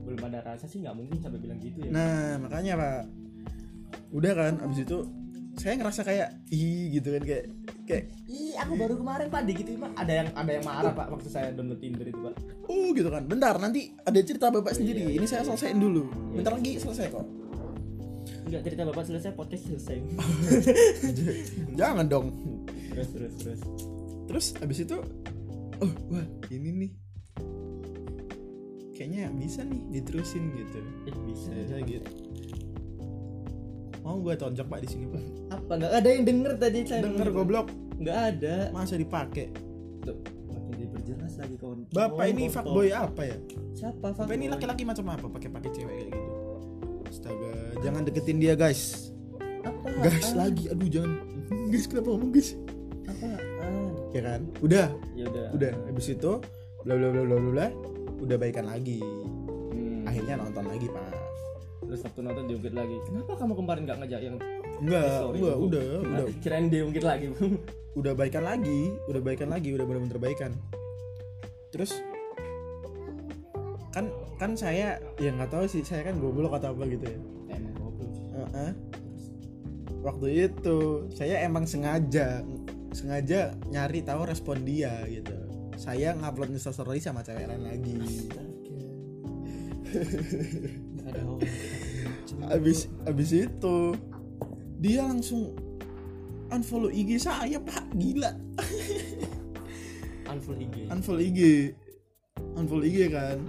belum ada rasa sih nggak mungkin sampai bilang gitu ya nah makanya pak udah kan abis itu saya ngerasa kayak ih gitu kan kayak kayak Ih, aku baru kemarin pak di gitu pak. Ada yang ada yang marah pak waktu saya download Tinder itu pak. oh gitu kan bentar nanti ada cerita bapak sendiri iya, ini iya. saya selesaiin dulu bentar lagi selesai kok Enggak cerita bapak selesai podcast selesai. jangan dong terus terus terus. terus abis itu oh wah ini nih kayaknya bisa nih diterusin gitu eh bisa saya gitu mau gue tonjok pak di sini pak? Apa? Nggak ada yang denger tadi saya denger goblok. Nggak ada. Masa dipakai? Tuh, makin diperjelas lagi kawan. Bapak ini fuckboy apa ya? Siapa bapak ini fuckboy? laki-laki macam apa pakai pakai cewek kayak gitu? Astaga jangan deketin dia guys. Apa? Guys lagi. Aduh jangan. Guys kenapa ngomong guys? Apaan ya kan? Udah. Ya udah. Udah. Habis itu bla bla bla bla bla bla udah baikan lagi. Hmm. akhirnya nonton lagi pak terus waktu nonton diungkit lagi. Kenapa kamu kemarin nggak ngajak yang enggak Sorry, enggak Bu. udah udah. kirain diungkit lagi udah baikan lagi udah baikan lagi udah benar-benar baikan terus kan kan saya ya nggak tahu sih saya kan goblok atau apa gitu ya. Emang goblok sih. Heeh. waktu itu saya emang sengaja sengaja nyari tahu respon dia gitu. Saya ngupload instastory sama cewek lain lagi. Nggak ada abis abis itu dia langsung unfollow IG saya pak. Gila. Unfollow IG unfollow IG unfollow IG kan.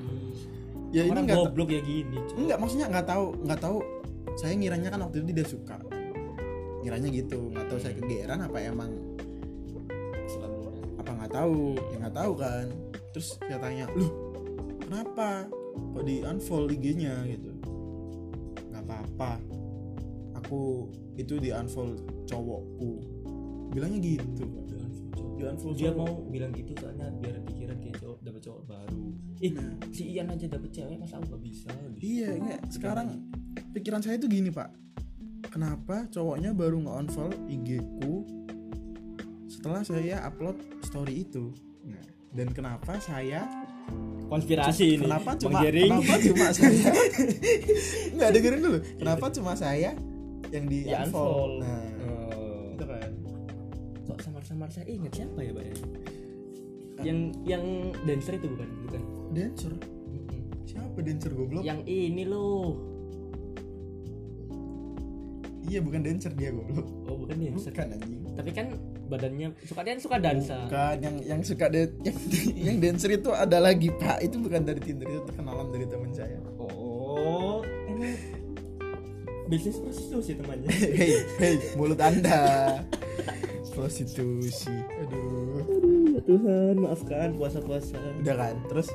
Ya ini nggak goblok ya gini Cok. enggak maksudnya nggak tahu nggak tahu. Saya ngiranya kan waktu itu dia suka. Ngiranya gitu. Nggak tahu saya kegeeran apa emang. Selalu. Apa nggak tahu? Ya nggak tahu kan. Terus saya tanya lu kenapa kok di unfollow IG-nya gitu. Nggak apa-apa. Aku itu di unfollow cowokku. Bilangnya gitu. Di unfollow dia cowok. mau bilang gitu soalnya biar dikira kayak cowok dapet cowok baru. Ih Nah. si Ian aja dapet cewek masa aku gak bisa? Iya enggak sekarang pikiran saya tuh gini pak. Kenapa cowoknya baru nge-unfollow IG ku setelah saya upload story itu? Nah, dan kenapa saya konspirasi ini kenapa cuma Menggiring. kenapa cuma saya? Nggak dengerin dulu. Kenapa cuma saya yang di ya unfollow unfollow nah Oh. itu kan. Kok samar-samar saya ingat siapa ya pak ya? yang yang dancer itu bukan? Bukan. Dancer? Siapa dancer goblok? Yang ini loh iya bukan dancer dia goblok. Oh bukan dancer. Bukan anjing. Tapi kan badannya suka dia suka dansa bukan yang yang suka dan yang, yang dancer itu ada lagi pak. Itu bukan dari tinder itu kenalan dari teman saya. Oh. Bisnis prostitusi temannya. Hei hei mulut anda. Prostitusi. Aduh. Ya Tuhan maafkan puasa-puasa. Udah kan? Terus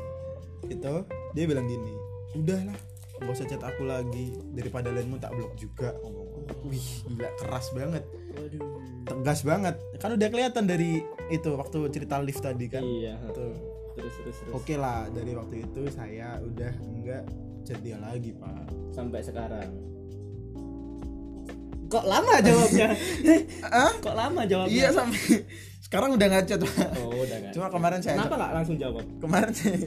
itu dia bilang gini udahlah gak usah chat aku lagi. Daripada lainmu tak blok juga wih gila keras banget. Waduh. Tegas banget. Kan udah kelihatan dari itu waktu cerita lift tadi kan? Iya Tuh. terus terus terus. Oke lah dari waktu itu saya udah enggak dia lagi pak. Sampai sekarang kok lama jawabnya? Ah kok lama jawabnya? Iya sampai sekarang udah nggak chat pak oh udah kan cuma kemarin saya kenapa nggak langsung jawab? Kemarin saya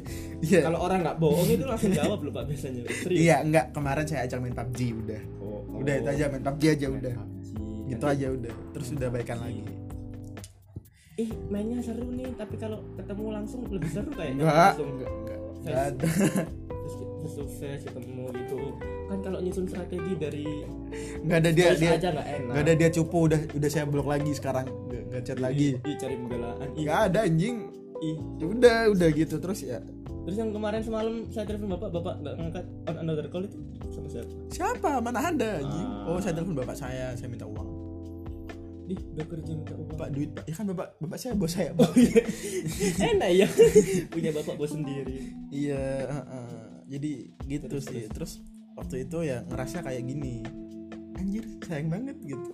iya. Kalau orang nggak bohong itu langsung jawab loh pak biasanya. Serius. Iya enggak kemarin saya ajak main PUBG udah. Oh, udah itu aja main PUBG aja udah. Gitu gitu aja udah. Terus udah baikan lagi. Ih mainnya seru nih tapi kalau ketemu langsung lebih seru kayaknya. Enggak langsung. Enggak enggak to face ketemu gitu kan kalau nyusun strategi dari enggak ada dia dia aja nggak enak. ada dia cupu udah udah saya blok lagi sekarang. Enggak chat lagi. Ih, ih, cari pembelaan ih, enggak ada anjing. Ih. Ya udah udah gitu terus ya. Terus yang kemarin semalam saya telepon bapak bapak nggak ngangkat. On another call itu sama siapa? Siapa? Mana ada anjing? Ah. oh saya telepon bapak saya saya minta uang. Ih udah kerja minta uang. Pak duit pak ya kan bapak bapak saya bos saya oh iya. Enak ya. Punya bapak bos sendiri. Iya heeh. jadi gitu Terus, sih. terus waktu itu ya ngerasa kayak gini anjir sayang banget gitu.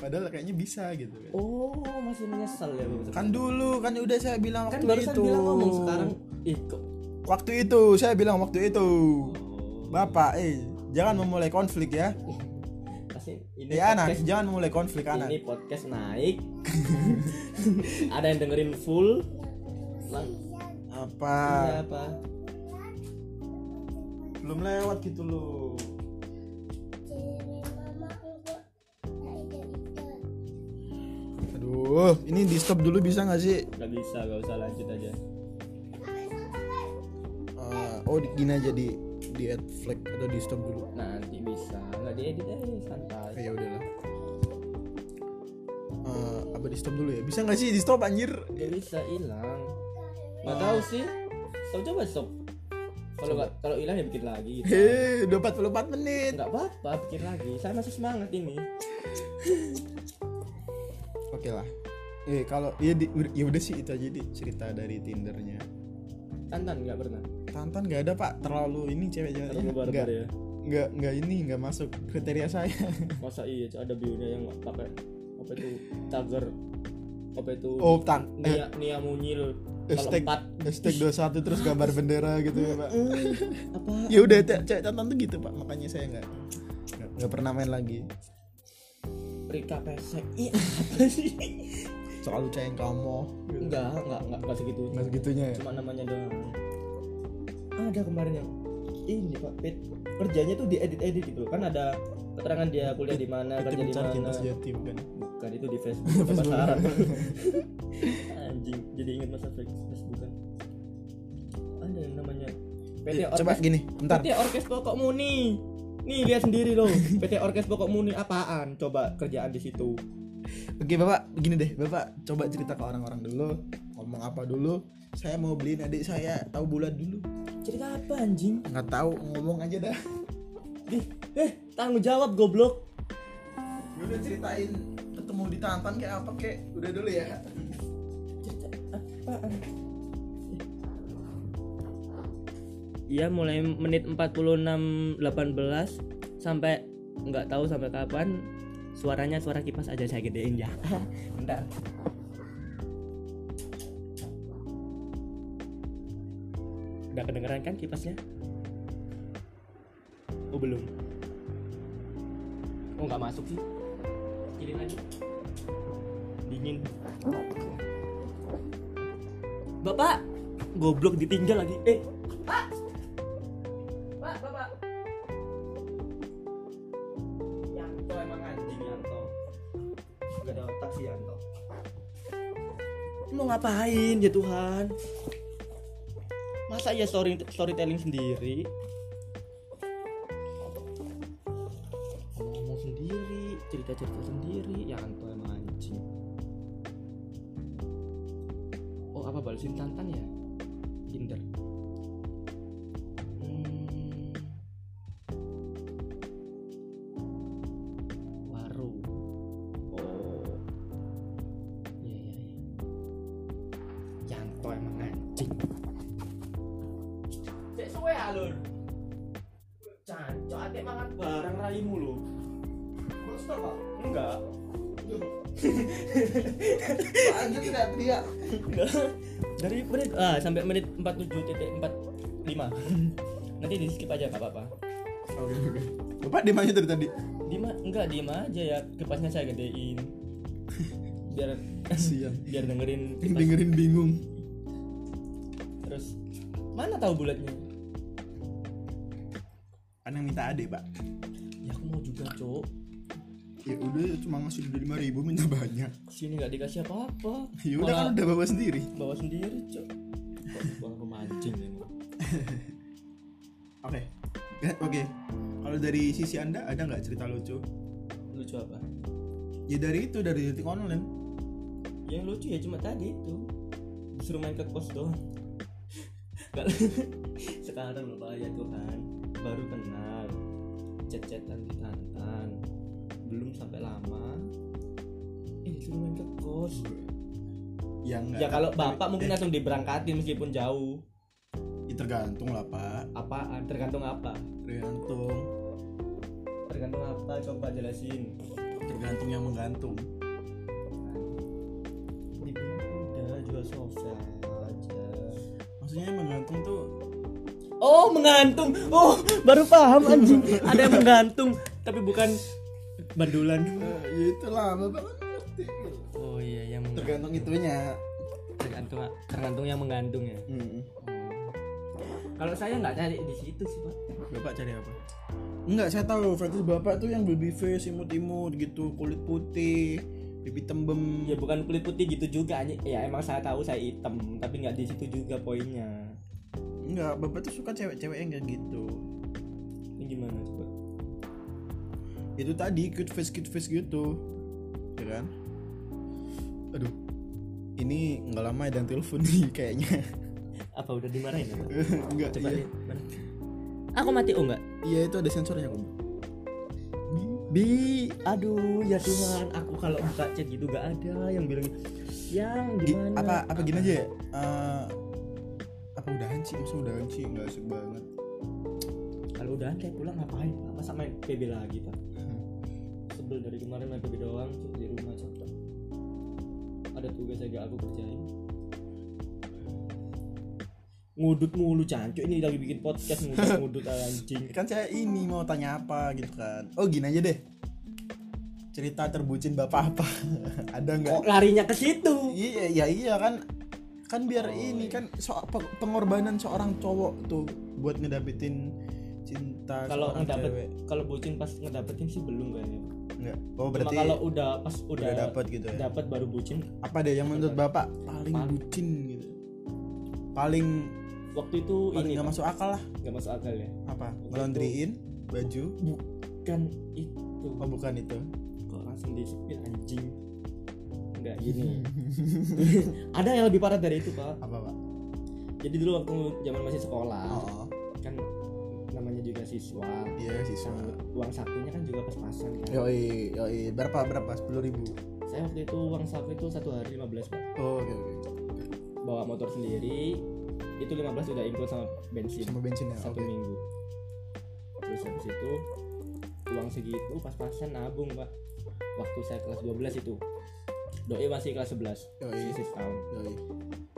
Padahal kayaknya bisa gitu kan. oh masih menyesal ya bapak kan dulu kan udah saya bilang kan waktu barusan itu. bilang ngomong sekarang ih kok waktu itu saya bilang waktu itu. Bapak eh jangan memulai konflik ya. Ini ya anak podcast, jangan memulai konflik ini anak podcast naik. Ada yang dengerin full. Lang apa? Iya apa belum lewat gitu loh. Aduh ini di stop dulu bisa nggak sih? Nggak bisa nggak usah lanjut aja. Eh, oh gini aja di di add flag atau di stop dulu. Nanti bisa. Nggak diedit aja santai. Eh, ya udahlah. Eh, apa di stop dulu ya? Bisa nggak sih di stop anjir? Nggak bisa hilang. Nggak tahu sih. Tahu coba stop kalau nggak kalau hilang ya bikin lagi gitu. Hei, udah 44 menit. nggak apa-apa bikin lagi. Saya masih semangat ini. Oke lah. Eh kalau ya di, ya udah sih itu aja di cerita dari Tindernya. Tantan nggak pernah? Tantan nggak ada pak, terlalu ini cewek-cewek terlalu barbar ya. nggak nggak ini nggak masuk kriteria saya. masa iya ada bionya yang nggak pakai apa itu cager apa itu Oh tan, eh, nia nia munyil hashtag empat hashtag 21 terus gambar bendera gitu ya pak. apa Ya udah ce- cewek Tantan tuh gitu pak, makanya saya nggak nggak- pernah main lagi. Rika pesek iya apa sih Selalu cewek kamu. enggak enggak enggak enggak segitu Nggak segitunya ya. cuma namanya doang ada kemarin yang ini pak Pit kerjanya tuh diedit edit gitu kan ada keterangan dia kuliah di mana kerja di cinta mana sejati bukan. Bukan itu di Facebook. Pasaran anjing jadi ingat masa Facebook kan? Ada yang namanya PT Eh, Coba Orkes gini, bentar. PT Orkes Pokok Muni. Nih lihat sendiri loh PT Orkes Pokok Muni apaan? Coba kerjaan di situ. Oke bapak, begini deh, bapak coba cerita ke orang-orang dulu, ngomong apa dulu. Saya mau beliin adik saya, tahu bulat dulu. cerita apa anjing? Nggak tahu, ngomong aja dah. Ih, eh tanggung jawab goblok. Ya Udah ceritain ketemu di Tantan kayak apa kek? Udah dulu ya. Iya mulai menit 46 18 sampai nggak tahu sampai kapan suaranya suara kipas aja saya gedein ya. Bentar. Udah kedengeran kan kipasnya? Oh belum. Oh nggak masuk sih. Kiriin lagi. Dingin. Bapak, goblok ditinggal lagi. Eh, Pak. Pak, Bapak. Yanto emang anjing Yanto. Gak ada otak sih Yanto. Mau ngapain ya Tuhan? Masa ya story storytelling sendiri? Ngomong sendiri, cerita-cerita sendiri, 47.45. Nanti di skip aja enggak apa-apa. Oke oke. Bapak di mana dari tadi? Dima enggak diem aja ya kipasnya saya gedein. Biar Siang. biar dengerin kipas. Dengerin bingung. terus mana tahu bulatnya? Kan yang minta adik pak. Ya aku mau juga, Cok. Ya udah cuma ngasih lima ribu minta banyak. Sini nggak dikasih apa-apa. Ya udah kan udah bawa sendiri. bawa sendiri, Cok. Wah, pemancing ini. Oke. Ya, Oke. Kalau dari sisi anda ada nggak cerita lucu? Lucu apa? Ya dari itu dari detik online. Yang lucu ya cuma tadi itu. Disuruh main ke kos doang. Sekarang loh Pak, ya Tuhan baru kenal chat-chatan di Tantan belum sampai lama eh disuruh main ke kos Ya nggak- kalau bapak mungkin eh, langsung diberangkatin meskipun jauh. Ya tergantung lah pak. apaan? Tergantung apa? Tergantung. tergantung apa? Coba jelasin. Tergantung yang menggantung. dibilang udah jual sofa aja. Maksudnya menggantung tuh oh menggantung. Oh baru paham anjing. Ada yang menggantung tapi bukan bandulan. Eh, ya itulah bapak Tergantung itunya. tergantung tergantung yang menggantung ya Hmm. kalau saya nggak cari di situ sih pak Bapak cari apa? Enggak, saya tahu fetish bapak tuh yang baby face, imut-imut gitu, kulit putih, pipi tembem. ya bukan kulit putih gitu juga anjing. ya emang saya tahu saya hitam tapi nggak di situ juga poinnya Enggak, bapak tuh suka cewek-cewek yang kayak gitu. ini gimana coba Itu tadi cute face cute face gitu. Ya kan? Aduh. Ini nggak lama ya dan telepon nih kayaknya. apa udah dimarahin apa? enggak coba iya. mana? aku mati oh enggak iya itu ada sensornya kok bi aduh ya Tuhan aku kalau buka chat gitu gak ada yang bilang yang Gi- gimana apa apa gini aja ya Eh, apa udahan sih masa udahan sih nggak asik banget kalau udah kayak pulang ngapain Pak? masa main PB lagi pak sebel dari kemarin main PB doang di rumah tugas yang gak aku kerjain ngudut mulu cancuk ini lagi bikin podcast ngudut ngudut anjing. Kan saya ini mau tanya apa gitu kan. Oh gini aja deh. Cerita terbucin bapak apa? Ada nggak? Kok larinya ke situ? Iya ya iya kan. Kan biar Oh, ini iya. kan so, pe- pengorbanan seorang cowok tuh buat ngedapetin cinta kalau ngedapet kalau bucin pas ngedapetin sih belum kayaknya enggak oh cuma berarti kalau udah pas udah, udah dapet gitu ya? dapet baru bucin apa deh yang menurut bapak? Paling Paling- bucin gitu. Paling waktu itu paling ini nggak masuk akal lah. Nggak masuk akal ya? Apa? Waktu ngelondriin baju? Kan itu. Oh bukan itu. Kok langsung disepit anjing? Enggak gini ada yang lebih parah dari itu pak. Apa pak? Jadi dulu waktu zaman masih sekolah oh. kan juga siswa. Iya siswa. Uang sakunya kan juga pas-pasan kan. Yoi yoi. Berapa berapa? Sepuluh ribu? Saya waktu itu uang saku itu satu hari 15 pak. Oh oke oke bawa motor sendiri itu 15 udah include sama bensin. Sama bensinnya satu oke. minggu. Terus habis itu uang segitu pas-pasan nabung pak. Waktu saya kelas 12 itu doi masih kelas 11 Yoi. sisi setahun yoi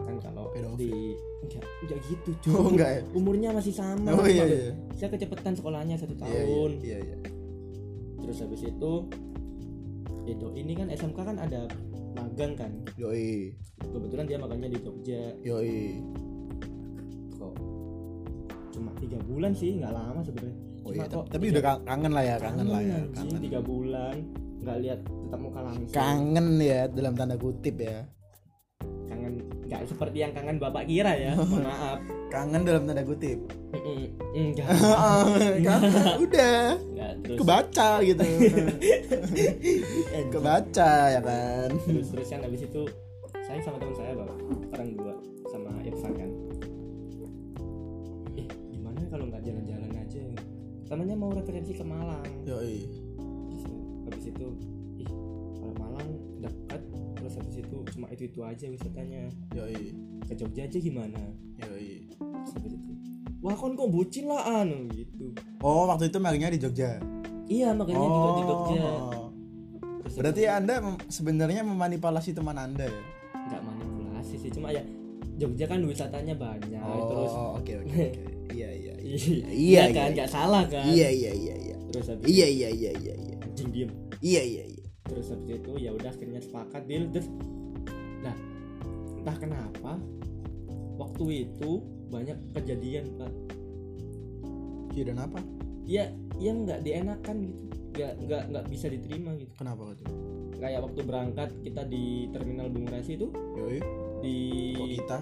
kan kalau Pedofil. di enggak enggak gitu oh cuy enggak ya? Umurnya masih sama. Oh iya iya. saya kecepatan sekolahnya satu iya tahun. iya iya. Terus habis itu itu ini kan SMK kan ada magang kan? Yoi. Kebetulan dia magangnya di Jogja. Yoi. Kok cuma tiga bulan sih? Nggak lama sebenarnya. Oh iya kok tapi udah ka- kangen lah ya kangen lah ya kangen tiga bulan nggak lihat tetap muka langsung. Kangen ya dalam tanda kutip ya. Kangen nggak seperti yang kangen bapak kira ya maaf. Kangen dalam tanda kutip. Enggak. Kangen udah. Enggak terus. Kebaca gitu. Kebaca ya kan? Terus terus kan habis itu saya sama teman saya bang orang dua sama Irfan kan. Eh gimana kalau nggak jalan-jalan aja namanya mau referensi ke Malang. Yoi habis itu ih kalau Malang dekat terus habis itu cuma itu itu aja wisatanya. Yoi. Ke Jogja aja gimana? Yoi. Habis itu wah kon kok bucin lah anu gitu. Oh waktu itu magangnya di Jogja? Iya makanya juga di Jogja Oh. Terus berarti anda mem- sebenarnya memanipulasi teman anda ya? Nggak manipulasi sih cuma ya Jogja kan wisatanya banyak oh terus oke oke oke. Iya iya iya. Iya, iya, kan iya. nggak salah kan? Iya iya iya iya. Terus habis iya iya iya iya iya diem. Iya iya iya. Terus habis itu ya udah akhirnya sepakat deal terus nah entah kenapa waktu itu banyak kejadian pak. Kira apa? Ya yang nggak dienakan gitu. Nggak nggak nggak bisa diterima gitu. Kenapa tuh kayak waktu berangkat kita di terminal Bung Rasi itu yoi. di kok kita?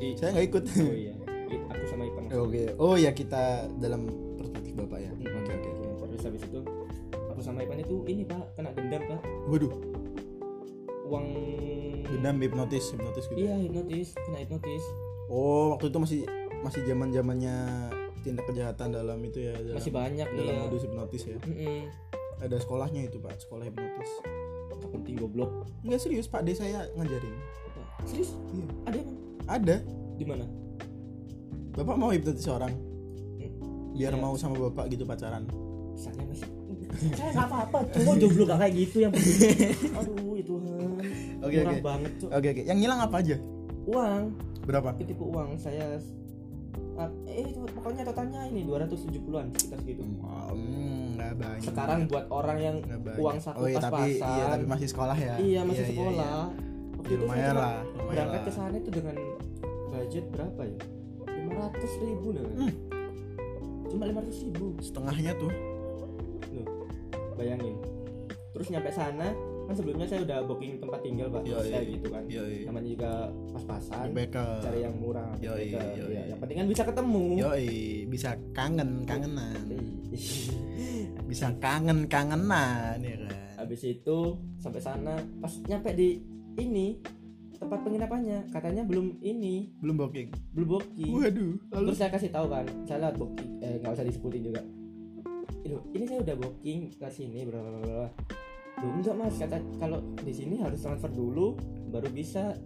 di saya nggak ikut. Oh iya. Aku sama Ipang. Oke. Oh ya kita dalam perspektif bapak ya. Oke oke oke. Terus habis itu aku sama Ipan itu ini pak kena dendam pak. Waduh. Uang dendam hipnotis hipnotis gitu iya hipnotis kena hipnotis. Oh waktu itu masih masih zaman zamannya tindak kejahatan dalam itu ya dalam, masih banyak dalam iya. modus hipnotis ya? Mm-mm. ada sekolahnya itu pak sekolah hipnotis. Nggak penting goblok. Nggak serius pak de saya ngajarin. Apa? serius? Iya. ada emang ada. Di mana? Bapak mau hipnotis orang? Biar Iya. mau sama bapak gitu pacaran. Saya masih saya nggak apa-apa cuma jomblo gak kayak gitu yang penting. Aduh itu Oke, oke. banget oke oke. Yang hilang apa aja? Uang. Berapa? Ketipu uang saya ah, eh itu pokoknya totalnya ini 270-an sekitar segitu. Hmm, nggak banyak. Sekarang buat orang yang uang saku oh iya tapi pas-pasan. iya tapi masih sekolah ya? Iya masih iya, sekolah. iya. waktu Ya, itu lumayan lah lumayan berangkat ke sana itu dengan budget berapa ya? 500 ribu deh Hmm. cuma 500 ribu. Setengahnya tuh bayangin. Terus nyampe sana kan sebelumnya saya udah booking tempat tinggal pak Iya, saya iya. gitu kan. Yoi. Namanya juga pas-pasan cari yang murah Yoi, Mereka, yoi. ya, yang penting kan bisa ketemu. Yoi bisa kangen kangenan. Bisa kangen kangenan ya kan? Habis itu sampai sana pas nyampe di ini tempat penginapannya katanya belum ini. Belum booking? Belum booking. Waduh lalu? Terus saya kasih tahu kan saya lewat booking eh nggak usah disebutin juga ini saya udah booking ke sini bla bla bla bla. Loh, enggak mas. Kata kalau di sini harus transfer dulu baru bisa.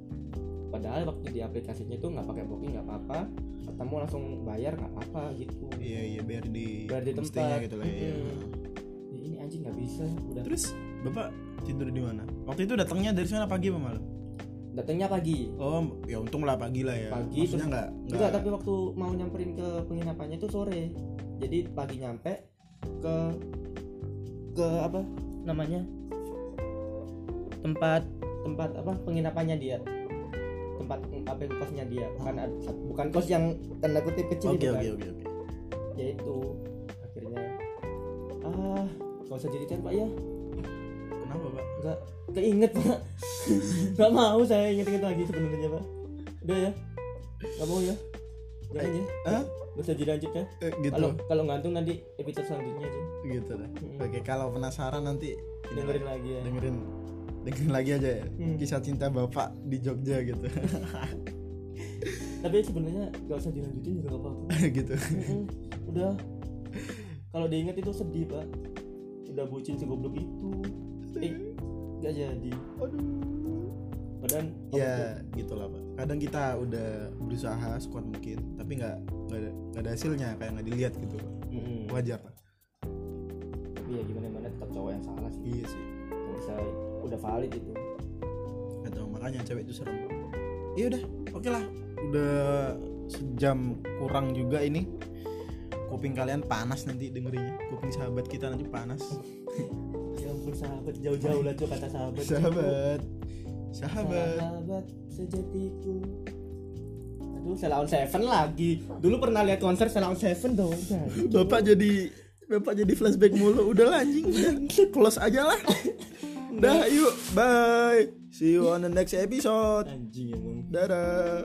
Padahal waktu di aplikasinya itu nggak pakai booking nggak apa-apa. Ketemu langsung bayar nggak apa-apa gitu. Iya iya biar di Biar di tempat. gitu lah ya Mm-mm. Ya, ini anjing nggak bisa udah. Terus bapak tidur di mana? Waktu itu datangnya dari sana pagi apa malam? Datangnya pagi. Oh ya untung lah pagi lah ya. Pagi, maksudnya terus- nggak enggak tapi waktu mau nyamperin ke penginapannya itu sore. Jadi pagi nyampe ke ke apa? Namanya? Tempat tempat apa? Penginapannya dia. Tempat apa kosnya dia. Bukan ad- bukan kos yang tanda kutip kecil oke itu kan? oke oke. Ya itu akhirnya ah gak usah ceritain pak ya. Kenapa pak? Nggak keinget pak. Nggak mau saya inget-inget lagi sebenarnya pak. Udah ya? Nggak mau ya? Jangan ya? Hah? Gak usah dilanjut ya Eh, gitu. Kalau kalau ngantung nanti episode selanjutnya aja. Gitu lah Mm-mm. oke kalau penasaran nanti dengerin lagi ya. Dengerin. Dengerin lagi aja ya. Hmm. kisah cinta bapak di Jogja gitu. Tapi sebenarnya gak usah dilanjutin juga apa-apa. Gitu. Mm-mm. udah. Kalau diingat itu sedih pak. Udah bucin segoblok itu. Eh gak jadi. Aduh. Padahal ya gitulah pak. Kadang kita udah berusaha sekuat mungkin tapi nggak nggak ada, nggak ada hasilnya kayak nggak dilihat gitu. Mm-mm. wajar lah. Tapi ya gimana gimana tetap cowok yang salah sih. Iya sih. Gak bisa udah valid itu atau makanya cewek itu serem. Iya udah oke lah. Udah sejam kurang juga ini. Kuping kalian panas nanti dengerinnya. Kuping sahabat kita nanti panas. Ya ampun sahabat. Jauh-jauh lah tuh kata sahabat. Sahabat. Sahabat. Sahabat sejatiku Aduh, Selaun Seven lagi. Dulu pernah lihat konser Selaun Seven dong. Bapak jadi Bapak jadi flashback mulu. Udah anjing, close aja lah. dah yuk. Bye. See you on the next episode. Anjing emang. Dadah.